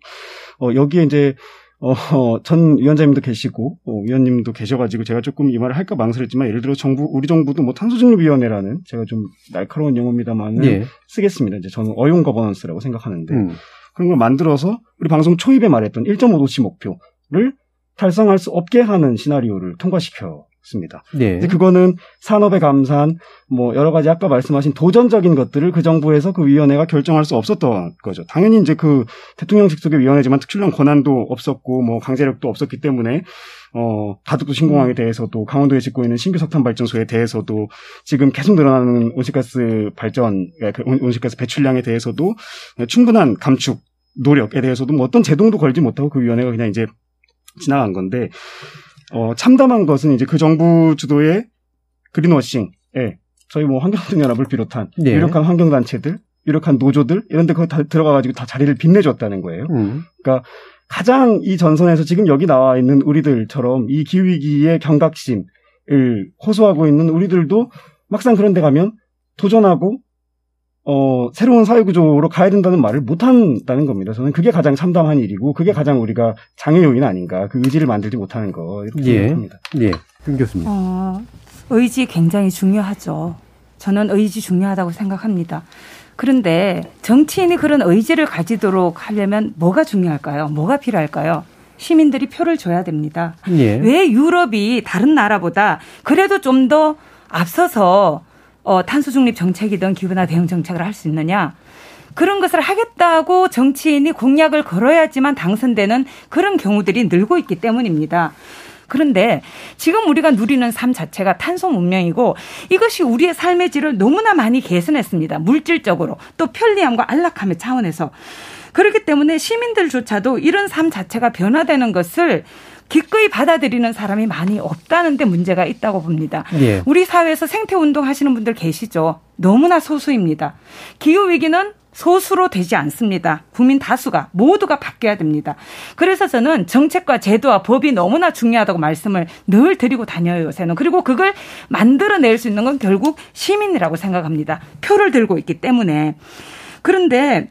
S9: 어, 여기에 이제 어, 어, 전 위원장님도 계시고 어, 위원님도 계셔가지고 제가 조금 이 말을 할까 망설였지만 예를 들어 정부 우리 정부도 뭐 탄소중립위원회라는 제가 좀 날카로운 용어입니다만
S7: 예.
S9: 쓰겠습니다. 이제 저는 어용 거버넌스라고 생각하는데
S7: 음.
S9: 그런 걸 만들어서 우리 방송 초입에 말했던 1.5도씨 목표를 달성할 수 없게 하는 시나리오를 통과시켜 습니다.
S7: 네.
S9: 그거는 산업의 감산, 뭐 여러 가지 아까 말씀하신 도전적인 것들을 그 정부에서 그 위원회가 결정할 수 없었던 거죠. 당연히 이제 그 대통령 직속의 위원회지만 특출난 권한도 없었고 뭐 강제력도 없었기 때문에 어 가덕도 신공항에 대해서도 강원도에 짓고 있는 신규 석탄 발전소에 대해서도 지금 계속 늘어나는 온실가스 발전, 그 온실가스 배출량에 대해서도 충분한 감축 노력에 대해서도 뭐 어떤 제동도 걸지 못하고 그 위원회가 그냥 이제 지나간 건데 어, 참담한 것은 이제 그 정부 주도의 그린워싱, 예. 저희 뭐 환경연합을 비롯한
S7: 네.
S9: 유력한 환경단체들, 유력한 노조들 이런 데 거기 다 들어가가지고 다 자리를 빛내줬다는 거예요.
S7: 음.
S9: 그러니까 가장 이 전선에서 지금 여기 나와 있는 우리들처럼 이 기후위기의 경각심을 호소하고 있는 우리들도 막상 그런 데 가면 도전하고 어, 새로운 사회구조로 가야 된다는 말을 못한다는 겁니다. 저는 그게 가장 참담한 일이고, 그게 가장 우리가 장애 요인 아닌가. 그 의지를 만들지 못하는 거, 이렇게
S7: 예.
S9: 생각합니다.
S7: 예. 김 교수님.
S10: 어, 의지 굉장히 중요하죠. 저는 의지 중요하다고 생각합니다. 그런데 정치인이 그런 의지를 가지도록 하려면 뭐가 중요할까요? 뭐가 필요할까요? 시민들이 표를 줘야 됩니다.
S7: 예.
S10: 왜 유럽이 다른 나라보다 그래도 좀 더 앞서서 어, 탄소 중립 정책이든 기후나 대응 정책을 할 수 있느냐? 그런 것을 하겠다고 정치인이 공약을 걸어야지만 당선되는 그런 경우들이 늘고 있기 때문입니다. 그런데 지금 우리가 누리는 삶 자체가 탄소 문명이고 이것이 우리의 삶의 질을 너무나 많이 개선했습니다. 물질적으로 또 편리함과 안락함의 차원에서. 그렇기 때문에 시민들조차도 이런 삶 자체가 변화되는 것을 기꺼이 받아들이는 사람이 많이 없다는 데 문제가 있다고 봅니다.
S7: 예.
S10: 우리 사회에서 생태 운동 하시는 분들 계시죠. 너무나 소수입니다. 기후 위기는 소수로 되지 않습니다. 국민 다수가 모두가 바뀌어야 됩니다. 그래서 저는 정책과 제도와 법이 너무나 중요하다고 말씀을 늘 드리고 다녀요, 요새는. 그리고 그걸 만들어낼 수 있는 건 결국 시민이라고 생각합니다. 표를 들고 있기 때문에. 그런데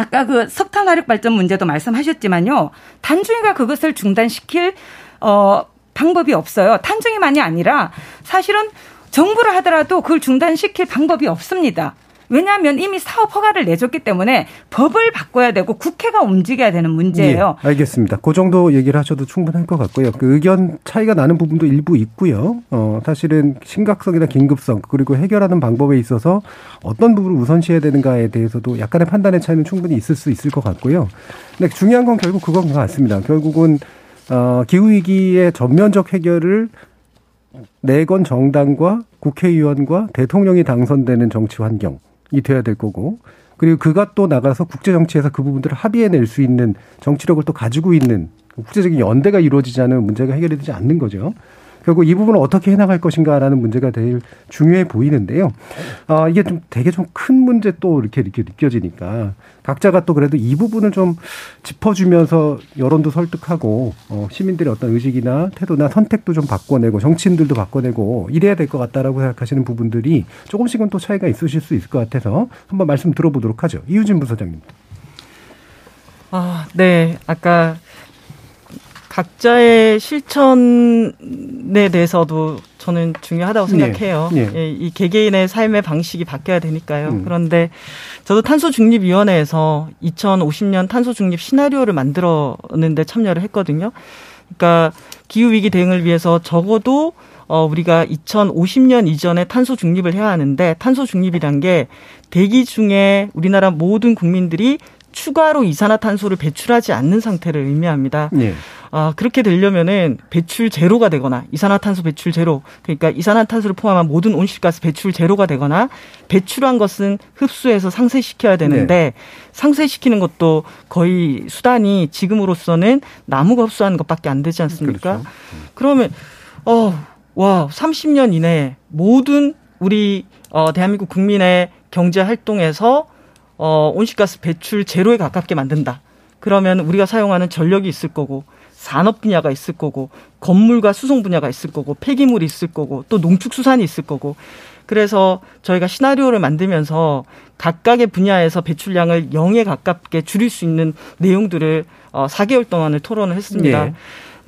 S10: 아까 그 석탄 화력 발전 문제도 말씀하셨지만요. 단중이가 그것을 중단시킬 어 방법이 없어요. 탄중이만이 아니라 사실은 정부를 하더라도 그걸 중단시킬 방법이 없습니다. 왜냐하면 이미 사업 허가를 내줬기 때문에 법을 바꿔야 되고 국회가 움직여야 되는 문제예요.
S7: 예, 알겠습니다. 그 정도 얘기를 하셔도 충분할 것 같고요. 그 의견 차이가 나는 부분도 일부 있고요. 어, 사실은 심각성이나 긴급성 그리고 해결하는 방법에 있어서 어떤 부분을 우선시해야 되는가에 대해서도 약간의 판단의 차이는 충분히 있을 수 있을 것 같고요. 근데 중요한 건 결국 그건 것 같습니다. 결국은 어, 기후 위기의 전면적 해결을 내건 정당과 국회의원과 대통령이 당선되는 정치 환경이 돼야 될 거고 그리고 그가 또 나가서 국제 정치에서 그 부분들을 합의해낼 수 있는 정치력을 또 가지고 있는 국제적인 연대가 이루어지지 않으면 문제가 해결이 되지 않는 거죠. 결국 이 부분을 어떻게 해나갈 것인가라는 문제가 제일 중요해 보이는데요. 아, 이게 좀 되게 좀 큰 문제 또 이렇게 이렇게 느껴지니까 각자가 또 그래도 이 부분을 좀 짚어주면서 여론도 설득하고 어, 시민들의 어떤 의식이나 태도나 선택도 좀 바꿔내고 정치인들도 바꿔내고 이래야 될 것 같다라고 생각하시는 부분들이 조금씩은 또 차이가 있으실 수 있을 것 같아서 한번 말씀 들어보도록 하죠. 이유진 부서장님.
S12: 아, 네. 아까 각자의 실천에 대해서도 저는 중요하다고 생각해요.
S7: 예, 예.
S12: 예, 이 개개인의 삶의 방식이 바뀌어야 되니까요.
S7: 음.
S12: 그런데 저도 탄소중립위원회에서 2050년 탄소중립 시나리오를 만들었는데 참여를 했거든요. 그러니까 기후위기 대응을 위해서 적어도 어, 우리가 2050년 이전에 탄소 중립을 해야 하는데 탄소 중립이란 게 대기 중에 우리나라 모든 국민들이 추가로 이산화탄소를 배출하지 않는 상태를 의미합니다.
S7: 예.
S12: 아, 그렇게 되려면은 배출 제로가 되거나 이산화탄소 배출 제로 그러니까 이산화탄소를 포함한 모든 온실가스 배출 제로가 되거나 배출한 것은 흡수해서 상쇄시켜야 되는데 상쇄시키는 것도 거의 수단이 지금으로서는 나무가 흡수하는 것밖에 안 되지 않습니까? 그러면 어, 와, 30년 이내에 모든 우리 어 대한민국 국민의 경제 활동에서 어 온실가스 배출 제로에 가깝게 만든다. 그러면 우리가 사용하는 전력이 있을 거고 산업 분야가 있을 거고 건물과 수송 분야가 있을 거고 폐기물이 있을 거고 또 농축수산이 있을 거고 그래서 저희가 시나리오를 만들면서 각각의 분야에서 배출량을 0에 가깝게 줄일 수 있는 내용들을 어 4개월 동안을 토론을 했습니다.
S7: 예.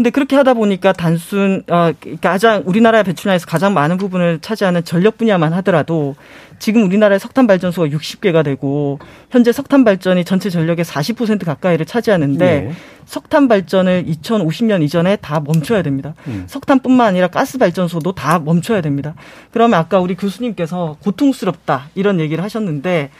S12: 근데 그렇게 하다 보니까 단순 어 가장 우리나라 배출량에서 가장 많은 부분을 차지하는 전력 분야만 하더라도 지금 우리나라의 석탄 발전소가 60개가 되고 현재 석탄 발전이 전체 전력의 40% 가까이를 차지하는데
S7: 네.
S12: 석탄 발전을 2050년 이전에 다 멈춰야 됩니다.
S7: 음.
S12: 석탄뿐만 아니라 가스 발전소도 다 멈춰야 됩니다. 그러면 아까 우리 교수님께서 고통스럽다 이런 얘기를 하셨는데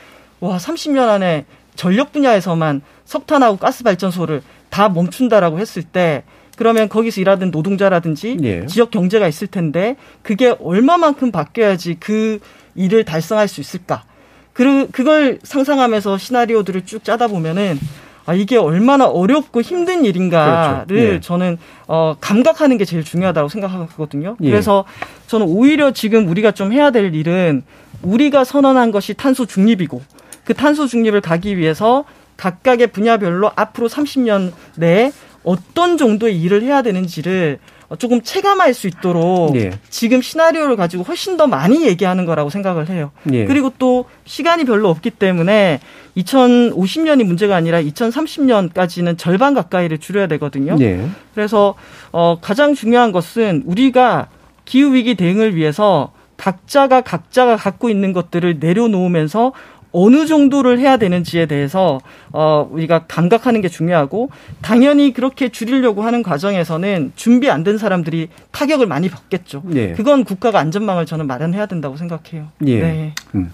S12: 와 30년 안에 전력 분야에서만 석탄하고 가스 발전소를 다 멈춘다라고 했을 때 그러면 거기서 일하던 노동자라든지
S7: 예.
S12: 지역 경제가 있을 텐데 그게 얼마만큼 바뀌어야지 그 일을 달성할 수 있을까? 그 그걸 상상하면서 시나리오들을 쭉 짜다 보면은 아 이게 얼마나 어렵고 힘든 일인가를
S7: 그렇죠. 예.
S12: 저는 어 감각하는 게 제일 중요하다고 생각하거든요.
S7: 예.
S12: 그래서 저는 오히려 지금 우리가 좀 해야 될 일은 우리가 선언한 것이 탄소 중립이고 그 탄소 중립을 가기 위해서 각각의 분야별로 앞으로 30년 내에 어떤 정도의 일을 해야 되는지를 조금 체감할 수 있도록
S7: 예.
S12: 지금 시나리오를 가지고 훨씬 더 많이 얘기하는 거라고 생각을 해요.
S7: 예.
S12: 그리고 또 시간이 별로 없기 때문에 2050년이 문제가 아니라 2030년까지는 절반 가까이를 줄여야 되거든요.
S7: 예.
S12: 그래서 어 가장 중요한 것은 우리가 기후 위기 대응을 위해서 각자가 각자가 갖고 있는 것들을 내려놓으면서 어느 정도를 해야 되는지에 대해서 어 우리가 감각하는 게 중요하고 당연히 그렇게 줄이려고 하는 과정에서는 준비 안 된 사람들이 타격을 많이 받겠죠.
S7: 예.
S12: 그건 국가가 안전망을 저는 마련해야 된다고 생각해요.
S7: 예.
S12: 네.
S7: 음.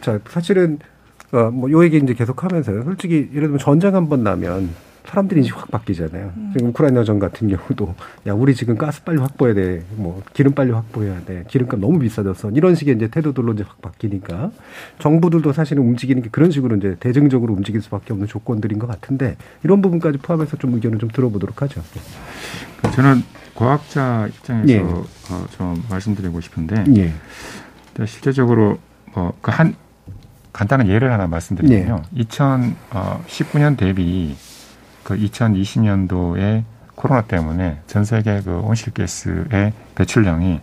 S7: 자, 사실은 어, 뭐요 얘기 이제 계속 하면서요. 솔직히 예를 들면 전쟁 한 번 나면 사람들이 인식 확 바뀌잖아요.
S12: 음.
S7: 지금 우크라이나전 같은 경우도 야 우리 지금 가스 빨리 확보해야 돼, 뭐 기름 빨리 확보해야 돼, 기름값 너무 비싸졌어. 이런 식의 이제 태도들로 이제 확 바뀌니까 정부들도 사실은 움직이는 게 그런 식으로 이제 대증적으로 움직일 수밖에 없는 조건들인 것 같은데 이런 부분까지 포함해서 좀 의견을 좀 들어보도록 하죠.
S11: 저는 과학자 입장에서
S7: 예.
S11: 어, 좀 말씀드리고 싶은데
S7: 예.
S11: 실제적으로 뭐그한 간단한 예를 하나 말씀드리면요.
S7: 예.
S11: 2019년 대비 그 2020년도에 코로나 때문에 전 세계 그 온실가스의 배출량이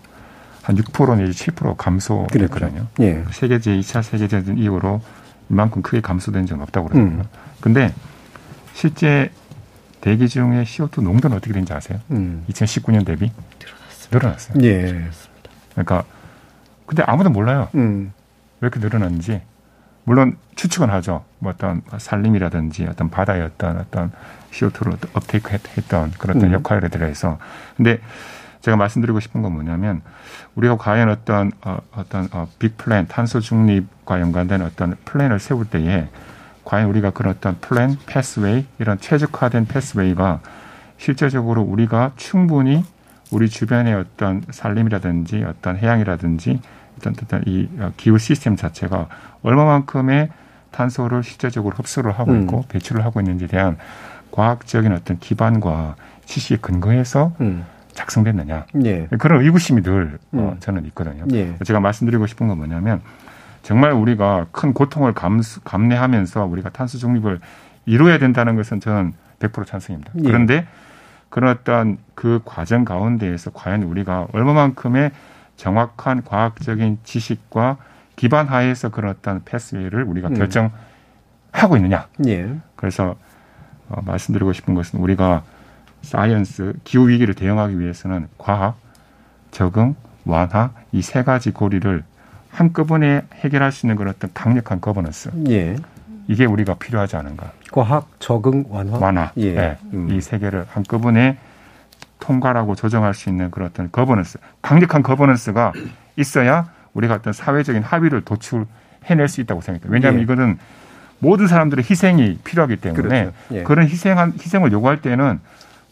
S11: 한 6% 내지 7% 감소했거든요.
S7: 예.
S11: 세계 제 2차 세계대전 이후로 이만큼 크게 감소된 적은 없다고 그러거든요.
S7: 음.
S11: 근데 실제 대기 중에 CO2 농도는 어떻게 되는지 아세요?
S7: 음.
S11: 2019년 대비 늘어났어요.
S7: 예.
S11: 그러니까 근데 아무도 몰라요.
S7: 음.
S11: 왜 이렇게 늘어났는지. 물론 추측은 하죠. 뭐 어떤 산림이라든지 어떤 바다의 어떤 어떤 CO2를 업테이크 했던 그런 어떤
S7: 음.
S11: 역할에 대해서. 근데 제가 말씀드리고 싶은 건 뭐냐면 우리가 과연 어떤 어, 어떤 어, big plan 탄소 중립과 연관된 어떤 플랜을 세울 때에 과연 우리가 그런 어떤 플랜 pathway 이런 최적화된 pathway가 실제적으로 우리가 충분히 우리 주변의 어떤 산림이라든지 어떤 해양이라든지 어떤 어떤 이 어, 기후 시스템 자체가 얼마만큼의 탄소를 실제적으로 흡수를 하고
S7: 음.
S11: 있고 배출을 하고 있는지에 대한 과학적인 어떤 기반과 지식에 근거해서
S7: 음.
S11: 작성됐느냐
S7: 예.
S11: 그런 의구심이 늘 어,
S7: 음.
S11: 저는 있거든요.
S7: 예.
S11: 제가 말씀드리고 싶은 건 뭐냐면 정말 우리가 큰 고통을 감수, 감내하면서 우리가 탄소 중립을 이루어야 된다는 것은 저는 100% 찬성입니다.
S7: 예.
S11: 그런데 그런 어떤 그 과정 가운데에서 과연 우리가 얼마만큼의 정확한 과학적인 지식과 기반 하에서 그런 어떤 패스웨이를 우리가
S7: 음.
S11: 결정하고 있느냐.
S7: 예.
S11: 그래서 어, 말씀드리고 싶은 것은 우리가 science 기후 위기를 대응하기 위해서는 과학, 적응, 완화 이 세 가지 고리를 한꺼번에 해결할 수 있는 그런 어떤 강력한 거버넌스
S7: 예.
S11: 이게 우리가 필요하지 않은가.
S7: 과학, 적응, 완화.
S11: 완화.
S7: 예.
S11: 네.
S7: 음.
S11: 이 세 개를 한꺼번에 통과하고 조정할 수 있는 그런 어떤 거버넌스, 강력한 governance가 있어야 우리가 어떤 사회적인 합의를 도출해낼 수 있다고 생각해요. 왜냐하면
S7: 예.
S11: 이거는 모든 사람들의 희생이 필요하기 때문에
S7: 그렇죠. 예.
S11: 그런 희생한 희생을 요구할 때는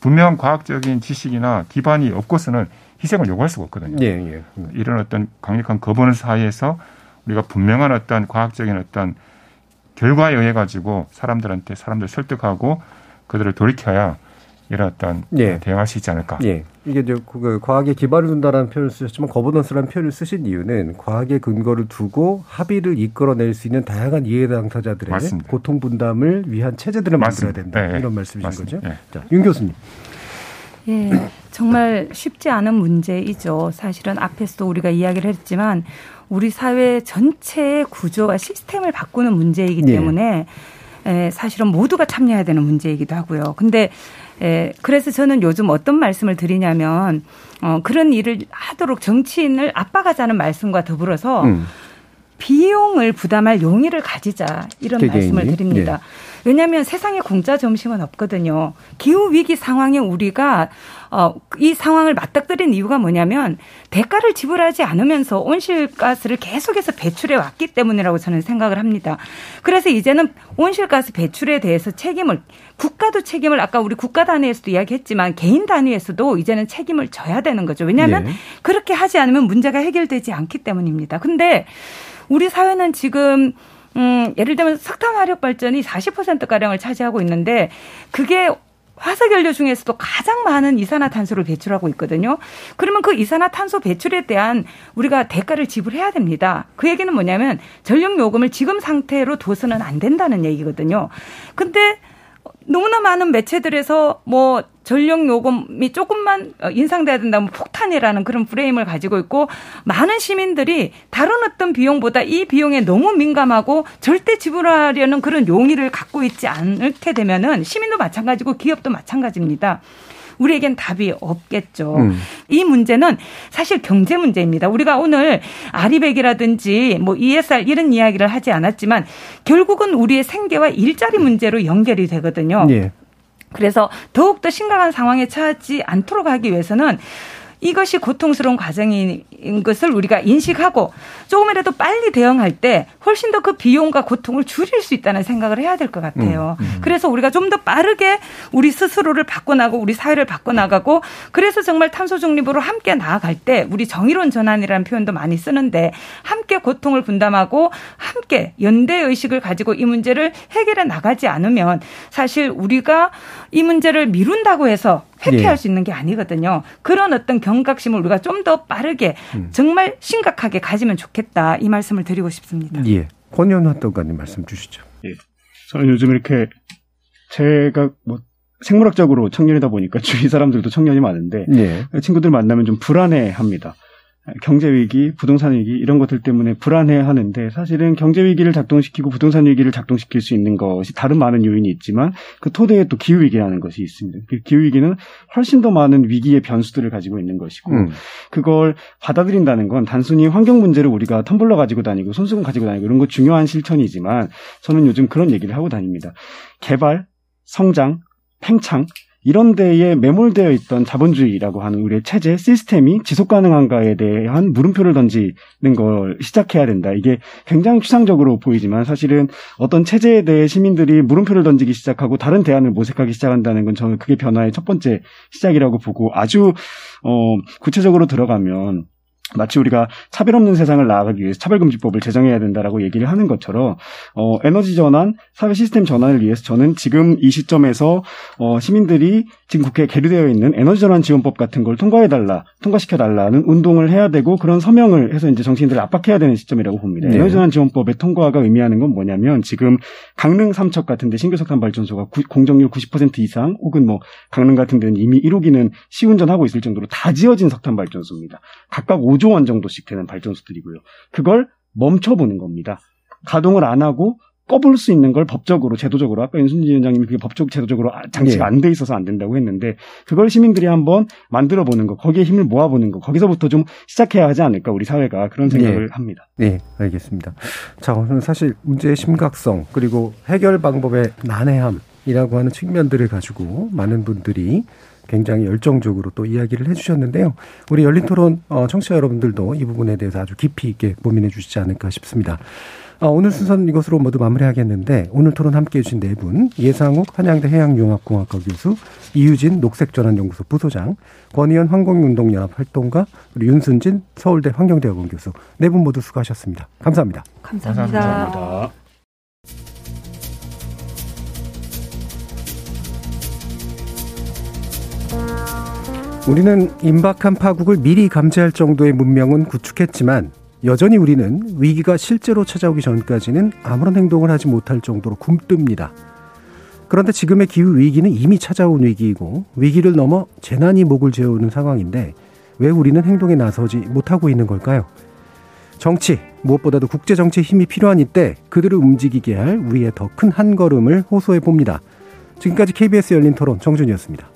S11: 분명한 과학적인 지식이나 기반이 없고서는 희생을 요구할 수가 없거든요.
S7: 예, 예. 음.
S11: 이런 어떤 강력한 거버넌스 사이에서 우리가 분명한 어떤 과학적인 어떤 결과에 의해 가지고 사람들한테 사람들 설득하고 그들을 돌이켜야 이런 어떤
S7: 예.
S11: 대응할 수 있지 않을까.
S7: 예. 이게 이제 그 과학에 기반을 둔다라는 표현을 쓰셨지만 governance라는 표현을 쓰신 이유는 과학의 근거를 두고 합의를 이끌어낼 수 있는 다양한 이해 당사자들의
S11: 맞습니다.
S7: 고통 분담을 위한 체제들을 만들어야. 된다.
S11: 네,
S7: 이런 말씀이신
S11: 맞습니다.
S7: 거죠.
S11: 네.
S7: 자, 윤 교수님.
S10: 예, 정말 쉽지 않은 문제이죠. 사실은 앞에서도 우리가 이야기를 했지만 우리 사회 전체의 구조와 시스템을 바꾸는 문제이기
S13: 예.
S10: 때문에 에, 사실은 모두가 참여해야 되는 문제이기도 하고요. 근데 예, 그래서 저는 요즘 어떤 말씀을 드리냐면 어, 그런 일을 하도록 정치인을 압박하자는 말씀과 더불어서 음. 비용을 부담할 용의를 가지자 이런 개개인이? 말씀을 드립니다. 예. 왜냐하면 세상에 공짜 점심은 없거든요. 기후 위기 상황에 우리가 어, 이 상황을 맞닥뜨린 이유가 뭐냐면 대가를 지불하지 않으면서 온실가스를 계속해서 배출해 왔기 때문이라고 저는 생각을 합니다. 그래서 이제는 온실가스 배출에 대해서 책임을 국가도 책임을 아까 우리 국가 단위에서도 이야기했지만 개인 단위에서도 이제는 책임을 져야 되는 거죠. 왜냐하면 네. 그렇게 하지 않으면 문제가 해결되지 않기 때문입니다. 근데 우리 사회는 지금 음, 예를 들면 석탄 화력 발전이 40% 가량을 차지하고 있는데 그게 화석연료 중에서도 가장 많은 이산화탄소를 배출하고 있거든요. 그러면 그 이산화탄소 배출에 대한 우리가 대가를 지불해야 됩니다. 그 얘기는 뭐냐면 전력 요금을 지금 상태로 둬서는 안 된다는 얘기거든요. 근데 너무나 많은 매체들에서 뭐 전력 요금이 조금만 인상돼야 된다면 폭탄이라는 그런 프레임을 가지고 있고 많은 시민들이 다른 어떤 비용보다 이 비용에 너무 민감하고 절대 지불하려는 그런 용의를 갖고 있지 않게 되면은 시민도 마찬가지고 기업도 마찬가지입니다. 우리에겐 답이 없겠죠. 음. 이 문제는 사실 경제 문제입니다. 우리가 오늘 아리백이라든지 뭐 ESR 이런 이야기를 하지 않았지만 결국은 우리의 생계와 일자리 문제로 연결이 되거든요. 예. 그래서 더욱더 심각한 상황에 처하지 않도록 하기 위해서는 이것이 고통스러운 과정인 것을 우리가 인식하고 조금이라도 빨리 대응할 때 훨씬 더 그 비용과 고통을 줄일 수 있다는 생각을 해야 될 것 같아요. 음, 음. 그래서 우리가 좀 더 빠르게 우리 스스로를 바꿔나가고 우리 사회를 바꿔나가고 그래서 정말 탄소 중립으로 함께 나아갈 때 우리 정의로운 전환이라는 표현도 많이 쓰는데 함께 고통을 분담하고 함께 연대 의식을 가지고 이 문제를 해결해 나가지 않으면 사실 우리가 이 문제를 미룬다고 해서 회피할 예. 수 있는 게 아니거든요. 그런 어떤 경각심을 우리가 좀 더 빠르게 음. 정말 심각하게 가지면 좋겠다 이 말씀을 드리고 싶습니다.
S7: 예. 권현 활동가님 말씀 주시죠. 예.
S9: 저는 요즘 이렇게 제가 뭐 생물학적으로 청년이다 보니까 주위 사람들도 청년이 많은데 예. 친구들 만나면 좀 불안해합니다. 경제 위기, 부동산 위기 이런 것들 때문에 불안해 하는데 사실은 경제 위기를 작동시키고 부동산 위기를 작동시킬 수 있는 것이 다른 많은 요인이 있지만 그 토대에 또 기후 위기라는 것이 있습니다. 그 기후 위기는 훨씬 더 많은 위기의 변수들을 가지고 있는 것이고 음. 그걸 받아들인다는 건 단순히 환경 문제를 우리가 텀블러 가지고 다니고 손수건 가지고 다니고 이런 거 중요한 실천이지만 저는 요즘 그런 얘기를 하고 다닙니다. 개발, 성장, 팽창 이런 데에 매몰되어 있던 자본주의라고 하는 우리의 체제, 시스템이 지속 가능한가에 대한 물음표를 던지는 걸 시작해야 된다. 이게 굉장히 추상적으로 보이지만 사실은 어떤 체제에 대해 시민들이 물음표를 던지기 시작하고 다른 대안을 모색하기 시작한다는 건 저는 그게 변화의 첫 번째 시작이라고 보고 아주 어 구체적으로 들어가면 마치 우리가 차별 없는 세상을 나아가기 위해서 차별금지법을 제정해야 된다라고 얘기를 하는 것처럼 어, 에너지 전환, 사회 시스템 전환을 위해서 저는 지금 이 시점에서 어, 시민들이 지금 국회에 계류되어 있는 에너지 전환 지원법 같은 걸 통과해 달라, 통과시켜 달라는 운동을 해야 되고 그런 서명을 해서 이제 정치인들을 압박해야 되는 시점이라고 봅니다. 네. 에너지 전환 지원법의 통과가 의미하는 건 뭐냐면 지금 강릉 삼척 같은데 신규 석탄 발전소가 구, 공정률 90% 이상 혹은 뭐 강릉 같은 데는 이미 1호기는 시운전하고 있을 정도로 다 지어진 석탄 발전소입니다. 각각 5조 원 정도씩 되는 발전소들이고요. 그걸 멈춰보는 겁니다. 가동을 안 하고 꺼볼 수 있는 걸 법적으로 제도적으로 아까 윤순진 위원장님이 그게 법적 제도적으로 장치가 네. 안돼 있어서 안 된다고 했는데 그걸 시민들이 한번 만들어 보는 거 거기에 힘을 모아 보는 거 거기서부터 좀 시작해야 하지 않을까 우리 사회가 그런 생각을
S7: 네.
S9: 합니다.
S7: 네, 알겠습니다. 자, 오늘 사실 문제의 심각성 그리고 해결 방법의 난해함이라고 하는 측면들을 가지고 많은 분들이 굉장히 열정적으로 또 이야기를 해주셨는데요. 우리 열린 토론 어, 청취자 여러분들도 이 부분에 대해서 아주 깊이 있게 고민해 주시지 않을까 싶습니다. 어, 오늘 순서는 이것으로 모두 마무리하겠는데 오늘 토론 함께해 주신 네 분 예상욱 한양대 해양융합공학과 교수 이유진 녹색전환연구소 부소장 권희연 환경운동연합 활동가 그리고 윤순진 서울대 환경대학원 교수 네 분 모두 수고하셨습니다. 감사합니다.
S10: 감사합니다. 감사합니다.
S7: 우리는 임박한 파국을 미리 감지할 정도의 문명은 구축했지만 여전히 우리는 위기가 실제로 찾아오기 전까지는 아무런 행동을 하지 못할 정도로 굼뜹니다. 그런데 지금의 기후 위기는 이미 찾아온 위기이고 위기를 넘어 재난이 목을 재우는 상황인데 왜 우리는 행동에 나서지 못하고 있는 걸까요? 정치, 무엇보다도 국제 정치의 힘이 필요한 이때 그들을 움직이게 할 우리의 더 큰 한 걸음을 호소해 봅니다. 지금까지 KBS 열린 토론 정준이었습니다.